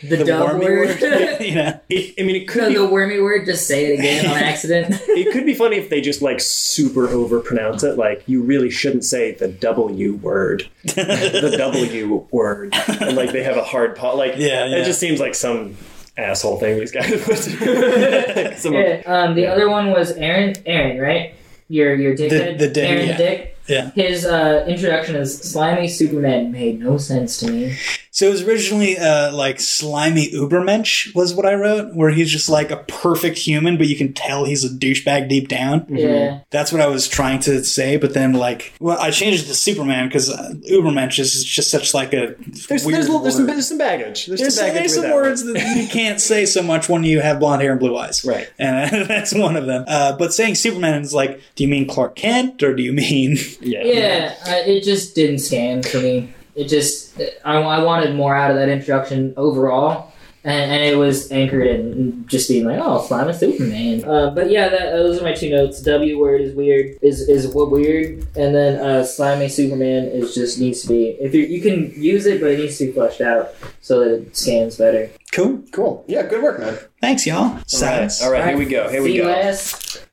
The, the dub wormy word. word? you know, It, I mean, it could no, be the wormy word. Just say it again on accident. it could be funny if they just like super overpronounce it. Like you really shouldn't say the W word, the W word, and like they have a hard pause. Like Yeah, yeah. it just seems like some asshole thing these guys put. some yeah. Um, the other one was Aaron. Aaron, right? Your your dickhead. the dick, Aaron yeah. Dick. Yeah. His uh, introduction as slimy Superman made no sense to me. So it was originally uh, like slimy Ubermensch was what I wrote, where he's just like a perfect human, but you can tell he's a douchebag deep down. Yeah. That's what I was trying to say, but then like, well, I changed it to Superman because uh, Ubermensch is just such like a There's, weird there's, there's, some, word. there's some baggage. There's, There's, some baggage there's some that words one. that you can't say so much when you have blonde hair and blue eyes. Right. And that's one of them. Uh, but saying Superman is like, do you mean Clark Kent or do you mean. Yeah. Yeah, uh, it just didn't scan for me. It just, I, I wanted more out of that introduction overall. And, and it was anchored in just being like, oh, Slime is Superman. Uh, but yeah, that, those are my two notes. W word is weird, is is what weird, and then uh, slimy Superman is just needs to be. If you you can use it, but it needs to be fleshed out so that it scans better. Cool. Cool. Yeah, good work, man. Thanks, y'all. All right, all right, here we go. Here we go.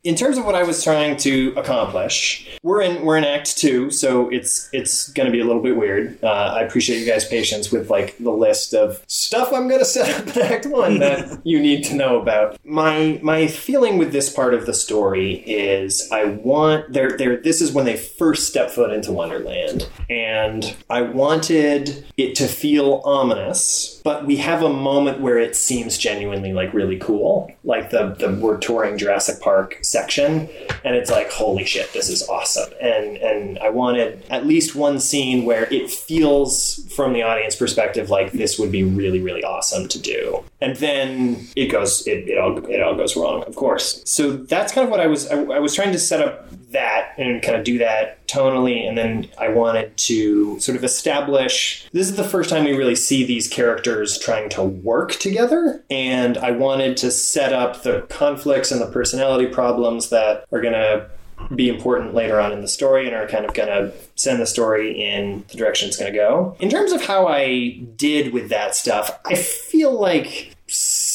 in terms of what I was trying to accomplish, we're in we're in Act Two, so it's it's going to be a little bit weird. Uh, I appreciate you guys' patience with like the list of stuff I'm going to set up in Act One that you need to know about. My my feeling with this part of the story is I want there there this is when they first step foot into Wonderland, and I wanted it to feel ominous, but we have a moment where it seems genuinely like really cool, like the the we're touring Jurassic Park section, and it's like holy shit, this is awesome, and and I wanted at least one scene where it feels from the audience perspective like this would be really really awesome to do, and then it goes it, it all it all goes wrong, of course. So that's kind of what I was I, I was trying to set up that and kind of do that tonally and then i wanted to sort of establish this is the first time we really see these characters trying to work together and i wanted to set up the conflicts and the personality problems that are going to be important later on in the story and are kind of going to send the story in the direction it's going to go. In terms of how I did with that stuff, I feel like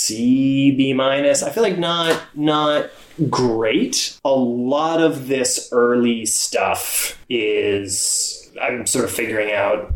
C B minus. I feel like not not great. A lot of this early stuff is I'm sort of figuring out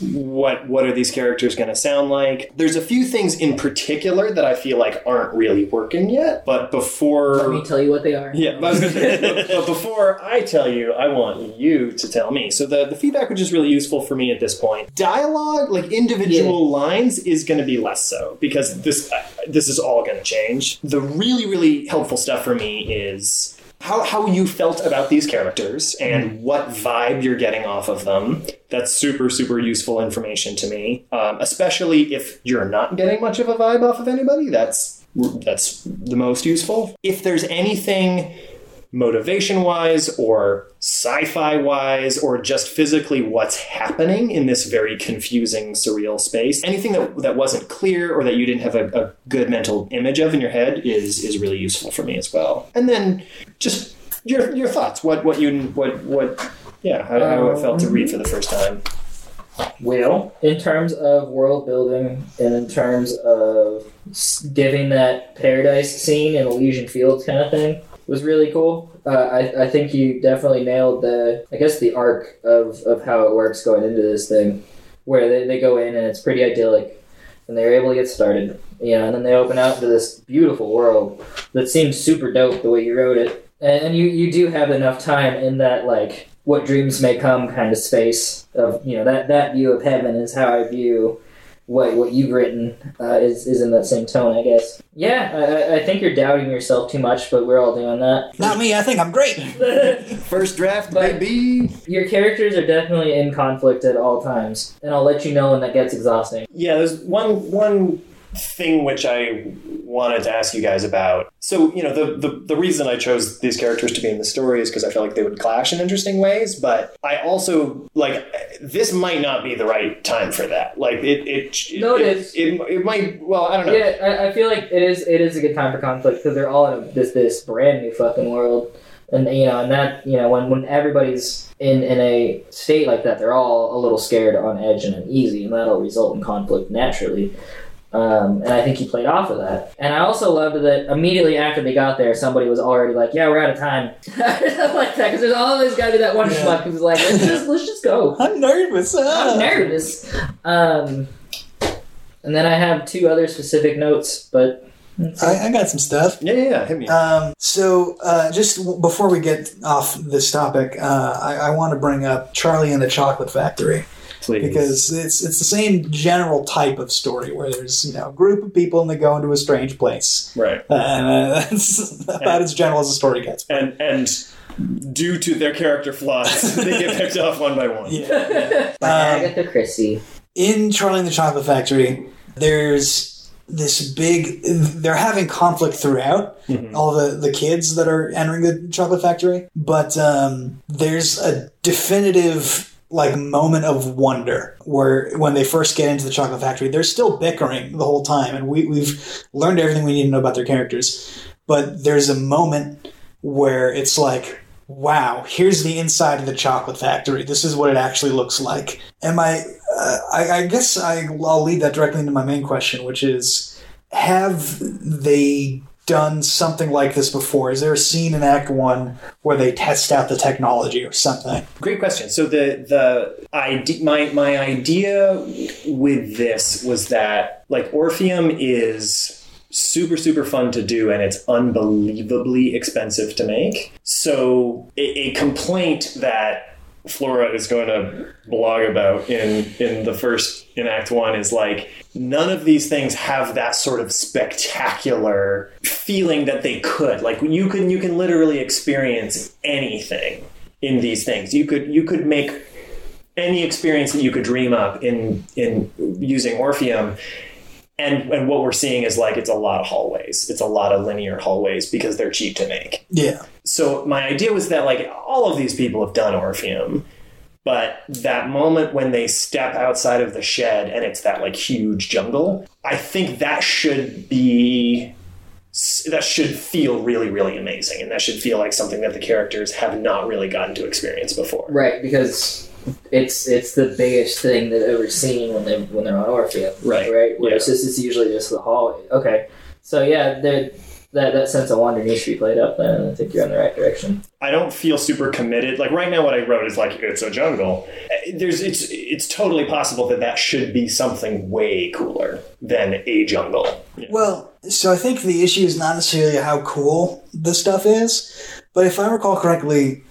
what what are these characters going to sound like. There's a few things in particular that I feel like aren't really working yet, but before Let me tell you what they are. yeah, but, I was gonna say, but, before I tell you, I want you to tell me. So the, the feedback which is really useful for me at this point. Dialogue, like individual lines, is going to be less so because this uh, this is all going to change. The really really helpful stuff for me is. How, how you felt about these characters and what vibe you're getting off of them. That's super, super useful information to me. Um, especially if you're not getting much of a vibe off of anybody. That's that's the most useful. If there's anything motivation wise or sci fi wise or just physically what's happening in this very confusing, surreal space. Anything that, that wasn't clear or that you didn't have a, a good mental image of in your head is, is really useful for me as well. And then just your, your thoughts. What, what you, what, what, yeah, how, how it felt to read for the first time. Will, in terms of world building and in terms of giving that paradise scene in Elysian Fields kind of thing, was really cool. Uh, I, I think you definitely nailed the, I guess, the arc of, of how it works going into this thing, where they, they go in and it's pretty idyllic, and they're able to get started, you know, and then they open out into this beautiful world that seems super dope the way you wrote it. And, and you, you do have enough time in that, like, what dreams may come kind of space of you know that that view of heaven is how I view what what you've written uh, is is in that same tone, I guess. Yeah, I- I, I think you're doubting yourself too much, but we're all doing that. Not me. I think I'm great. First draft, But- baby. Your characters are definitely in conflict at all times, and I'll let you know when that gets exhausting. Yeah, there's one one thing which I wanted to ask you guys about. So, you know, the the, the reason I chose these characters to be in the story is because I felt like they would clash in interesting ways, but I also like this might not be the right time for that. Like it it No, it. It, it might well, I don't know. Yeah, I, I feel like it is it is a good time for conflict because they're all in this this brand new fucking world, and you know, and that you know when when everybody's in in a state like that, they're all a little scared, on edge, and uneasy, and that'll result in conflict naturally. Um, and I think he played off of that. And I also loved that immediately after they got there, somebody was already like, "Yeah, we're out of time." Like that because there's always got to be that one Yeah. schmuck who's like, "Let's just let's just go." I'm nervous. I'm nervous. Um, and then I have two other specific notes, but I, I got some stuff. Yeah, yeah, yeah. Hit me. Um, so, uh, just w- before we get off this topic, uh, I, I want to bring up Charlie and the Chocolate Factory Please. because it's it's the same general type of story where there's you know a group of people and they go into a strange place, right. and uh, that's about as general as the story gets. And and due to their character flaws, they get picked off one by one. Yeah. like Um, Agatha Christie. in Charlie and the Chocolate Factory, there's this big. They're having conflict throughout Mhm. all the the kids that are entering the chocolate factory, but um, there's a definitive like moment of wonder where when they first get into the chocolate factory, they're still bickering the whole time, and we we've learned everything we need to know about their characters, but there's a moment where it's like. Wow, here's the inside of the chocolate factory. This is what it actually looks like. Am I uh, I, I guess I, I'll lead that directly into my main question, which is Have they done something like this before? Is there a scene in Act One where they test out the technology or something? Great question. So the the idea, my my idea with this was that like Orpheum is super super fun to do and it's unbelievably expensive to make. So a, a complaint that Flora is going to blog about in in the first in Act One is like none of these things have that sort of spectacular feeling that they could. Like you can you can literally experience anything in these things. You could you could make any experience that you could dream up in in using Orpheum. And, and what we're seeing is like it's a lot of hallways. It's a lot of linear hallways because they're cheap to make Yeah. so my idea was that like all of these people have done Orpheum, but that moment when they step outside of the shed and it's that like huge jungle, I think that should be that should feel really really amazing and that should feel like something that the characters have not really gotten to experience before. Right, because it's it's the biggest thing they've ever seen when they when they're on Orpheum. Right, Right. Where yeah. it's just it's usually just the hallway. Okay. So yeah, there that that sense of wonder needs to be played up then I think you're in the right direction. I don't feel super committed. Like right now, what I wrote is like it's a jungle. There's it's it's totally possible that that should be something way cooler than a jungle. Well, so I think the issue is not necessarily how cool the stuff is, but if I recall correctly,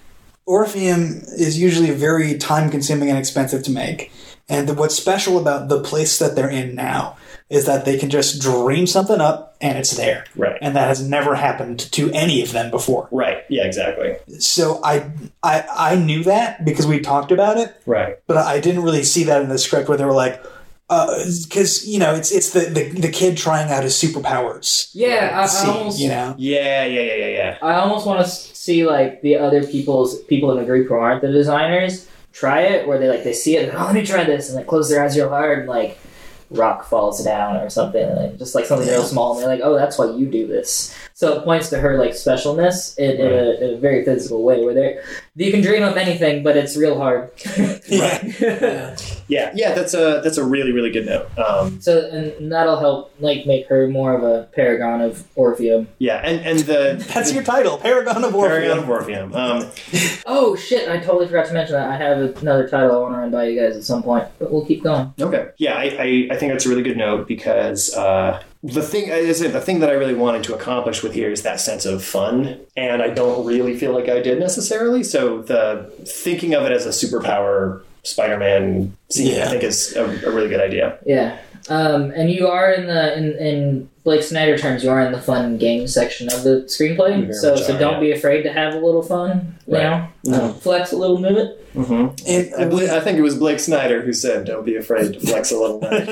Orpheum is usually very time consuming and expensive to make. And what's special about the place that they're in now is that they can just dream something up and it's there. Right. And that has never happened to any of them before. Right. Yeah. Exactly. So I I I knew that because we talked about it, Right. but I didn't really see that in the script where they were like, Uh, because you know it's it's the, the the kid trying out his superpowers. Yeah, I, I almost you know. Yeah. Yeah. Yeah. Yeah. Yeah. I almost want to see like the other people's people in the group who aren't the designers try it, where they like they see it, and, oh, let me try this, and they close their eyes real hard, and like rock falls down or something, like, just like something real small, and they're like, oh, that's why you do this. So it points to her like specialness in, in, a, in a very physical way, where they you can dream of anything, but it's real hard. Yeah. Yeah. Yeah. That's a that's a really really good note. Um, So and that'll help like make her more of a paragon of Orpheum. yeah. And and the That's your title, Paragon of Orpheum. Paragon Orpheum. of Orpheum. Um, Oh shit! I totally forgot to mention that. I have another title I want to run by you guys at some point, but we'll keep going. okay. Yeah. I, I I think that's a really good note because uh, the thing is the thing that I really wanted to accomplish with here is that sense of fun, and I don't really feel like I did necessarily. So the thinking of it as a superpower Spider-Man scene, Yeah. I think, is a, a really good idea. Yeah. Um, and you are in the in, in Blake Snyder terms, you are in the fun game section of the screenplay. Very So so are, don't yeah. be afraid to have a little fun. You Right. know, Uh, flex a little, move it. Mm-hmm. And I, believe, I think it was Blake Snyder who said, "Don't be afraid to flex a little." knife."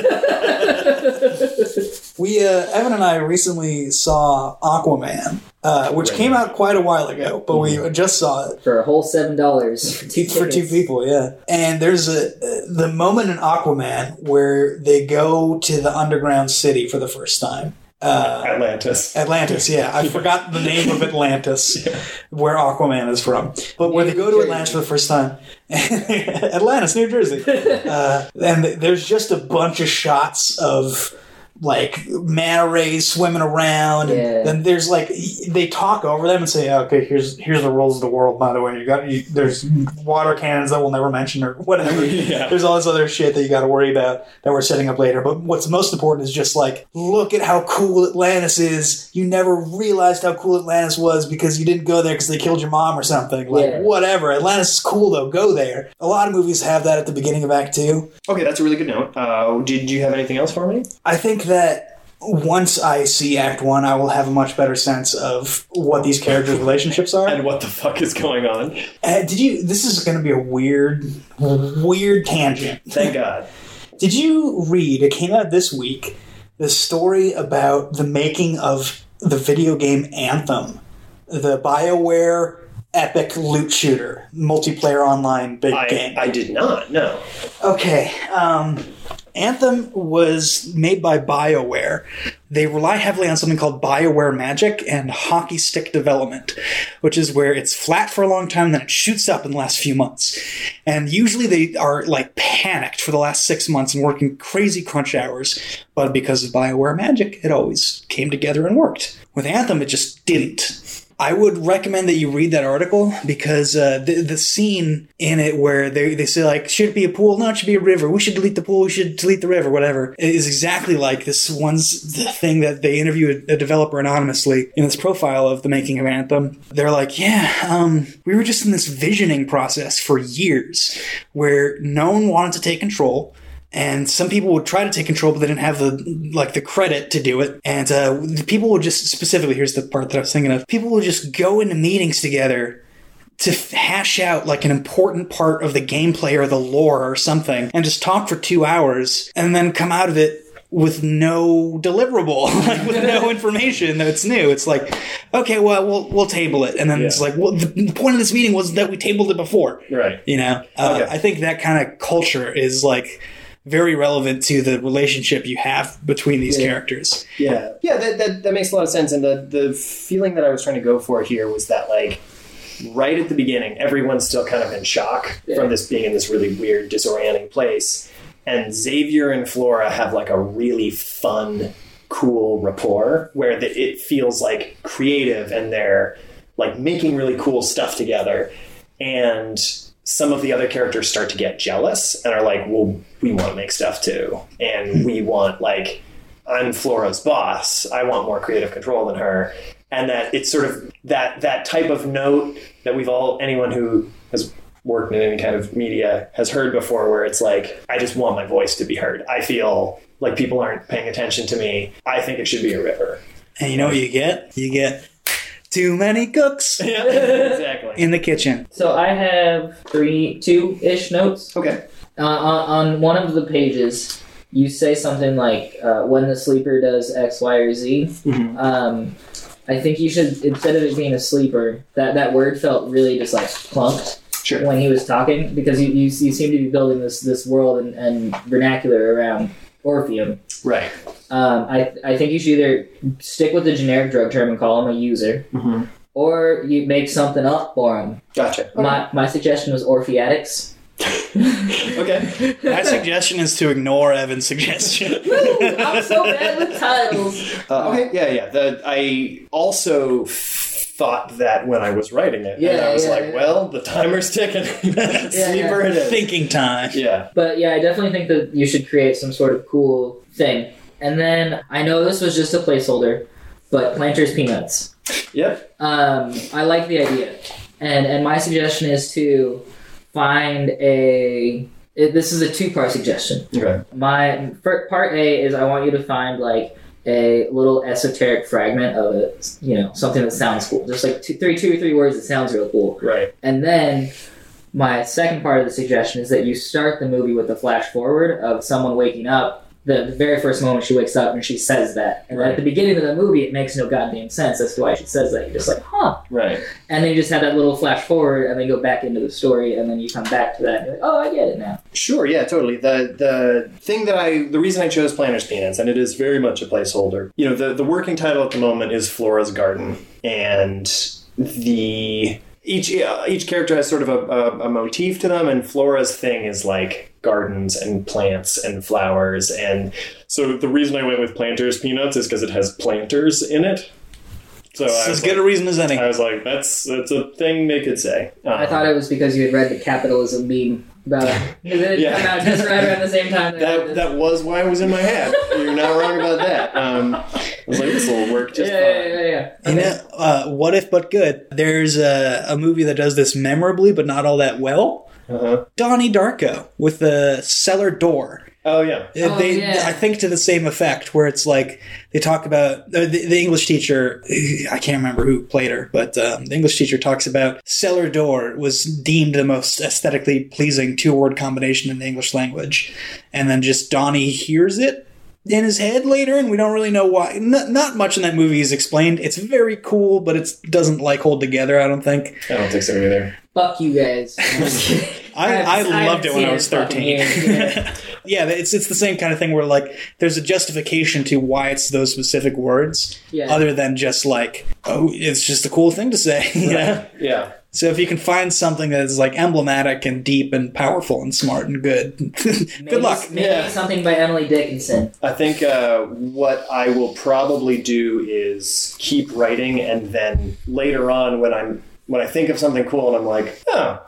We, uh, Evan and I recently saw Aquaman, uh, which Right. came out quite a while ago, but we just saw it For a whole seven dollars for two for two people, yeah. And there's a the moment in Aquaman where they go to the underground city for the first time. Uh, Atlantis. Atlantis, yeah. I forgot the name of Atlantis, where Aquaman is from. But where they go to Atlantis for the first time, Atlantis, New Jersey, uh, and there's just a bunch of shots of like manta rays swimming around, Yeah. and then there's like they talk over them and say, "Okay, here's here's the rules of the world." By the way, you got you, there's water cannons that we'll never mention or whatever. Yeah. There's all this other shit that you got to worry about that we're setting up later. But what's most important is just like, look at how cool Atlantis is. You never realized how cool Atlantis was because you didn't go there because they killed your mom or something. Like, Yeah. whatever. Atlantis is cool though. Go there. A lot of movies have that at the beginning of Act Two. Okay, that's a really good note. Uh, did you have anything else for me? I think that once I see Act One, I will have a much better sense of what these characters' relationships are. And what the fuck is going on? Uh, did you? This is going to be a weird, weird tangent. Thank God. Did you read? It came out this week. The story about the making of the video game Anthem, the Bioware epic loot shooter, multiplayer online big game. I, I did not. No. Okay. Um, Anthem was made by BioWare. They rely heavily on something called BioWare Magic and hockey stick development, which is where it's flat for a long time, then it shoots up in the last few months. And usually they are like panicked for the last six months and working crazy crunch hours. But because of BioWare Magic, it always came together and worked. With Anthem, it just didn't. I would recommend that you read that article because uh, the the scene in it where they, they say like should it be a pool? No, it should be a river. We should delete the pool. We should delete the river. Whatever it is exactly like this the thing that they interview a, a developer anonymously in this profile of the making of Anthem. They're like, yeah, um, we were just in this visioning process for years where no one wanted to take control and some people would try to take control but they didn't have the like the credit to do it and uh, the people would just specifically here's the part that i was thinking of people would just go into meetings together to hash out like an important part of the gameplay or the lore or something and just talk for two hours and then come out of it with no deliverable, like with no information that's new. It's like, okay, well, we'll we'll table it, and then it's like, well, the, the point of this meeting was that we tabled it before. Right. You know, uh, Okay. I think that kind of culture is like very relevant to the relationship you have between these Yeah. characters. Yeah, yeah, that, that that makes a lot of sense. And the the feeling that I was trying to go for here was that like right at the beginning, everyone's still kind of in shock Yeah. from this being in this really weird, disorienting place. And Xavier and Flora have like a really fun, cool rapport where the, it feels like creative and they're like making really cool stuff together. And some of the other characters start to get jealous and are like, well, we want to make stuff too. And hmm. we want like I'm Flora's boss. I want more creative control than her. And that it's sort of that that type of note that we've all anyone who has worked in any kind of media has heard before where it's like, I just want my voice to be heard. I feel like people aren't paying attention to me. I think it should be a river. And you know what you get? You get too many cooks Yeah, exactly. in the kitchen. So I have three, two ish notes. Okay. Uh, on, on one of the pages, you say something like, uh, when the sleeper does X, Y, or Z. Mhm. Um, I think you should, instead of it being a sleeper, that, that word felt really just like plunked Sure. when he was talking because you, you, you seem to be building this, this world and, and vernacular around Orpheum. Right. Um, I, I think you should either stick with the generic drug term and call him a user, Mm-hmm. or you make something up for him. Gotcha. My, my suggestion was Orpheatics. Okay. My suggestion is to ignore Evan's suggestion. I'm so bad with titles. Uh, okay. Yeah, yeah. The, I also thought that when I was writing it, and Yeah, I was yeah, like, yeah. well, the timer's ticking. Sleeper it is. Thinking time. Yeah. But yeah, I definitely think that you should create some sort of cool thing And then I know this was just a placeholder, but Planters Peanuts. Yep. Um, I like the idea, and and my suggestion is to find a. it- This is a two-part suggestion. Okay. My part A is I want you to find like a little esoteric fragment of it, you know, something that sounds cool, just like two, three, two or three words that sounds real cool. Right. And then my second part of the suggestion is that you start the movie with a flash forward of someone waking up. The, the very first moment she wakes up and she says that. And then at the beginning of the movie, it makes no goddamn sense as to why she says that. You're just like, huh. Right. And then you just have that little flash forward and then go back into the story and then you come back to that and you're like, oh, I get it now. Sure, yeah, totally. The the thing that I the reason I chose Planters Peanuts, and it is very much a placeholder. You know, the the working title at the moment is Flora's Garden, and the each uh, each character has sort of a, a, a motif to them, and Flora's thing is like gardens and plants and flowers, and so the reason I went with Planters Peanuts is because it has planters in it. So It's as good like, a reason as any. I was like, that's that's a thing they could say. I Um, thought it was because you had read the capitalism meme about it. It Yeah. came out just right around the same time. That that was why it was in my head. You're not wrong about that. Um, I was like, this will work just yeah, fine. yeah, yeah, yeah. You know, uh, what if but good? There's a, a movie that does this memorably, but not all that well. Uh-huh. Donnie Darko with the cellar door. Oh yeah. Uh, Oh, yeah. I think to the same effect, where it's like they talk about uh, the, the English teacher. I can't remember who played her, but um, the English teacher talks about cellar door was deemed the most aesthetically pleasing two word combination in the English language, and then just Donnie hears it in his head later, and we don't really know why. Not, not much in that movie is explained. It's very cool, but it doesn't like hold together. I don't think. I don't think so either. Fuck you guys. I'm just. I, I, loved it when I was thirteen. yeah. yeah, it's it's the same kind of thing where like there's a justification to why it's those specific words, Yeah. other than just like oh, it's just a cool thing to say. yeah. Yeah. So if you can find something that is like emblematic and deep and powerful and smart and good, Maybe- good luck. Maybe Yeah. something by Emily Dickinson. I think uh, what I will probably do is keep writing, and then later on, when I'm when I think of something cool, and I'm like, oh,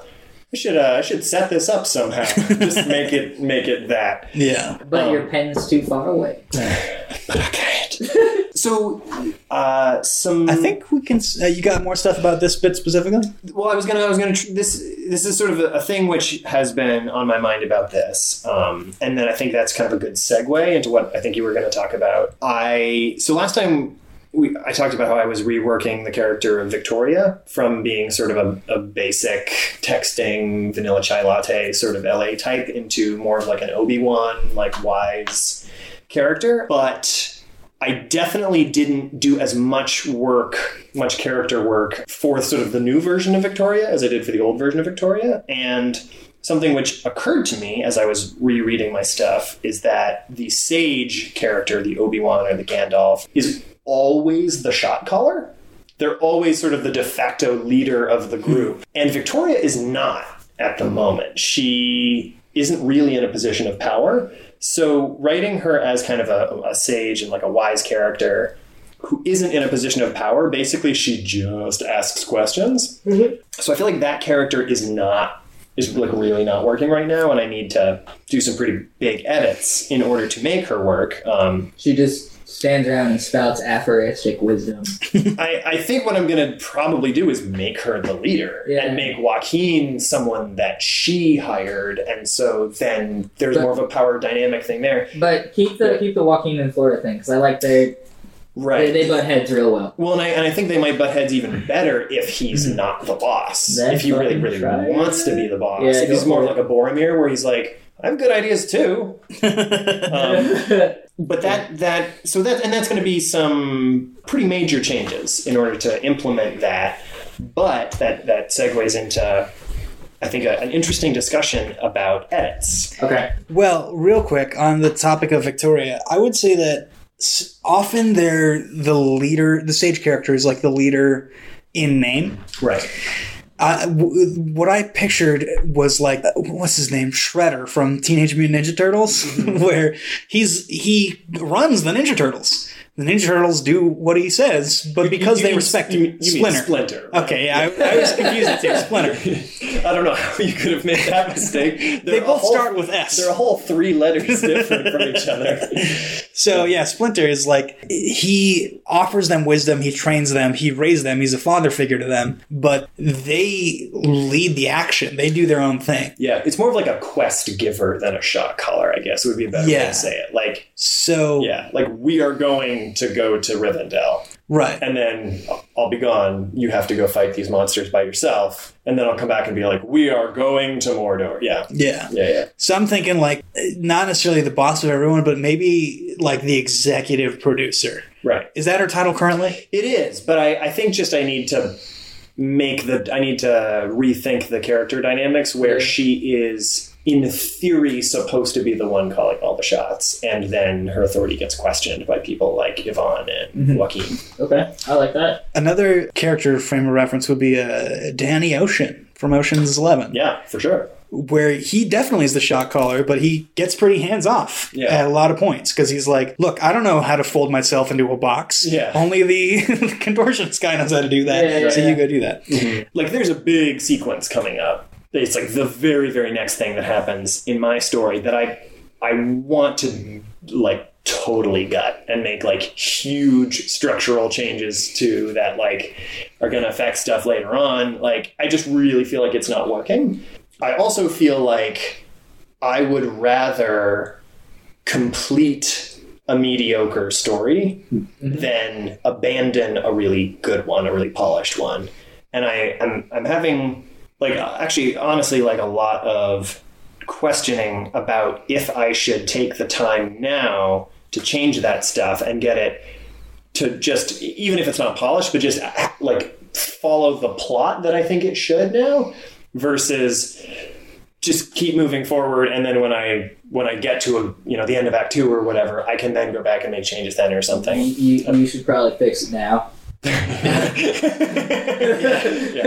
I should uh, I should set this up somehow. Just make it make it that. Yeah. But Um, your pen's too far away. But I can't. so, uh, some. I think we can. Uh, you got more stuff about this bit specifically? Well, I was gonna, I was gonna. Tr- this, this is sort of a, a thing which has been on my mind about this, um, and then I think that's kind of a good segue into what I think you were going to talk about. I so last time we, I talked about how I was reworking the character of Victoria from being sort of a, a basic texting vanilla chai latte sort of LA type into more of like an Obi Wan like wise character, but. I definitely didn't do as much work, much character work for sort of the new version of Victoria as I did for the old version of Victoria. And something which occurred to me as I was rereading my stuff is that the sage character, the Obi Wan or the Gandalf, is always the shot caller. They're always sort of the de facto leader of the group. Hmm. And Victoria is not at the moment. She isn't really in a position of power. So writing her as kind of a, a sage and like a wise character who isn't in a position of power, basically she just asks questions. So I feel like that character is not is like really not working right now, and I need to do some pretty big edits in order to make her work. Um, She just stands around and spouts aphoristic wisdom. I, I think what I'm going to probably do is make her the leader Yeah. and make Joaquin someone that she hired, and so then there's But- more of a power dynamic thing there. But keep the keep the Joaquin and Florida thing because I like their Right. they, they butt heads real well. Well, and I, and I think they might butt heads even better if he's hmm. not the boss. Then if he really, really try wants to be the boss. Yeah, if he's more like a Boromir, where he's like, I have good ideas too. Um, but that that so that and that's going to be some pretty major changes in order to implement that. But that that segues into. I think a, an interesting discussion about edits. okay. Well, real quick on the topic of Victoria, I would say that often they're the leader, the sage character is like the leader in name. Right. Uh, w- what I pictured was like what's his name, Shredder from Teenage Mutant Ninja Turtles, where he's he runs the Ninja Turtles. The Ninja Turtles do what he says, but because You they mean- respect you mean- you Splinter. Splinter. Okay, I, I was confused two. Splinter. I don't know how you could have made that mistake. They both whole- start with S. They're a whole three letters different from each other. So yeah, Splinter is like he offers them wisdom, he trains them, he raised them, he's a father figure to them, but they lead the action. They do their own thing. Yeah, it's more of like a quest giver than a shot caller, I guess would be a better way to say it. Like, So yeah, like we are going to go to Rivendell, right. and then I'll be gone. You have to go fight these monsters by yourself, and then I'll come back and be like, we are going to Mordor. Yeah, Yeah. yeah, yeah. So I'm thinking like not necessarily the boss of everyone, but maybe like the executive producer. Right. Is that her title currently? It is, but I, I think just I need to make the I need to rethink the character dynamics where she is in theory supposed to be the one calling all the shots, and then her authority gets questioned by people like Yvonne and Joaquin. Okay, I like that. Another character frame of reference would be uh, Danny Ocean from Ocean's Eleven. Yeah, for sure. where he definitely is the shot caller, but he gets pretty hands off Yeah. at a lot of points because he's like, "Look, I don't know how to fold myself into a box. Yeah. only the contortionist guy knows how to do that. Yeah, yeah, so yeah. you go do that." Like there's a big sequence coming up. It's like the very very next thing that happens in my story that I I want to like totally gut and make like huge structural changes to that like are going to affect stuff later on. Like I just really feel like it's not working. I also feel like I would rather complete a mediocre story mm-hmm. than abandon a really good one, a really polished one. And I am I'm having like actually honestly like a lot of questioning about if I should take the time now to change that stuff and get it to just even if it's not polished but just like follow the plot that I think it should now versus just keep moving forward and then when I when I get to a you know the end of act 2 or whatever I can then go back and make changes then or You, something. you, you should probably fix it now. Yeah.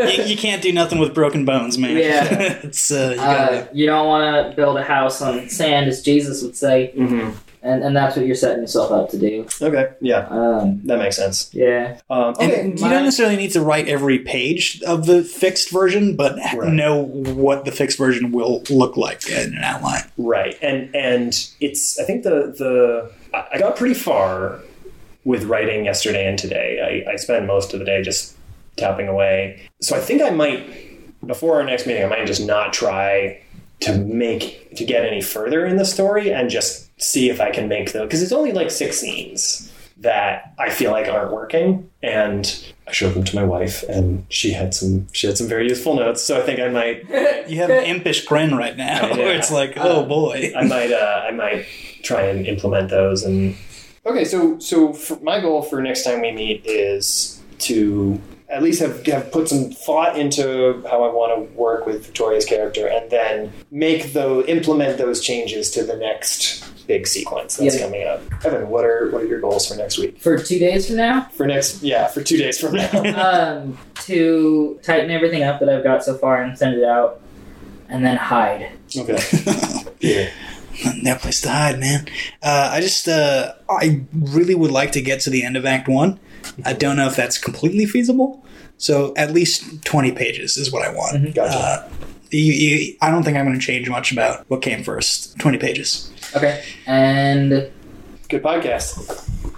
you, you can't do nothing with broken bones, man. Yeah. it's uh, you gotta, Uh, you don't want to build a house on sand, as Jesus would say, hmm and, and that's what you're setting yourself up to do. Okay. Yeah. Um, That makes sense. yeah. Um, and okay. you my- don't necessarily need to write every page of the fixed version, but Right. know what the fixed version will look like in an outline. Right, and and it's I think the the I I got pretty far with writing yesterday and today. I, I spend most of the day just tapping away. So I think I might before our next meeting I might just not try to make to get any further in the story and just see if I can make the because it's only like six scenes that I feel like aren't working and I showed them to my wife and she had some she had some very useful notes so I think I might You have an impish grin right now. I where it's like, oh boy. I might uh, I might try and implement those and okay so so for my goal for next time we meet is to at least have, have put some thought into how I want to work with Victoria's character and then make those implement those changes to the next big sequence that's Yeah. coming up. Evan, what are what are your goals for next week? For two days from now, For next yeah, for two days from now. um, to tighten everything up that I've got so far and send it out, and then hide. okay. Yeah. no place to hide, man. Uh, I just, uh, I really would like to get to the end of Act One. I don't know if that's completely feasible. So at least twenty pages is what I want. Gotcha. Uh, you, you, I don't think I'm going to change much about what came first. Twenty pages. Okay. And Good podcast.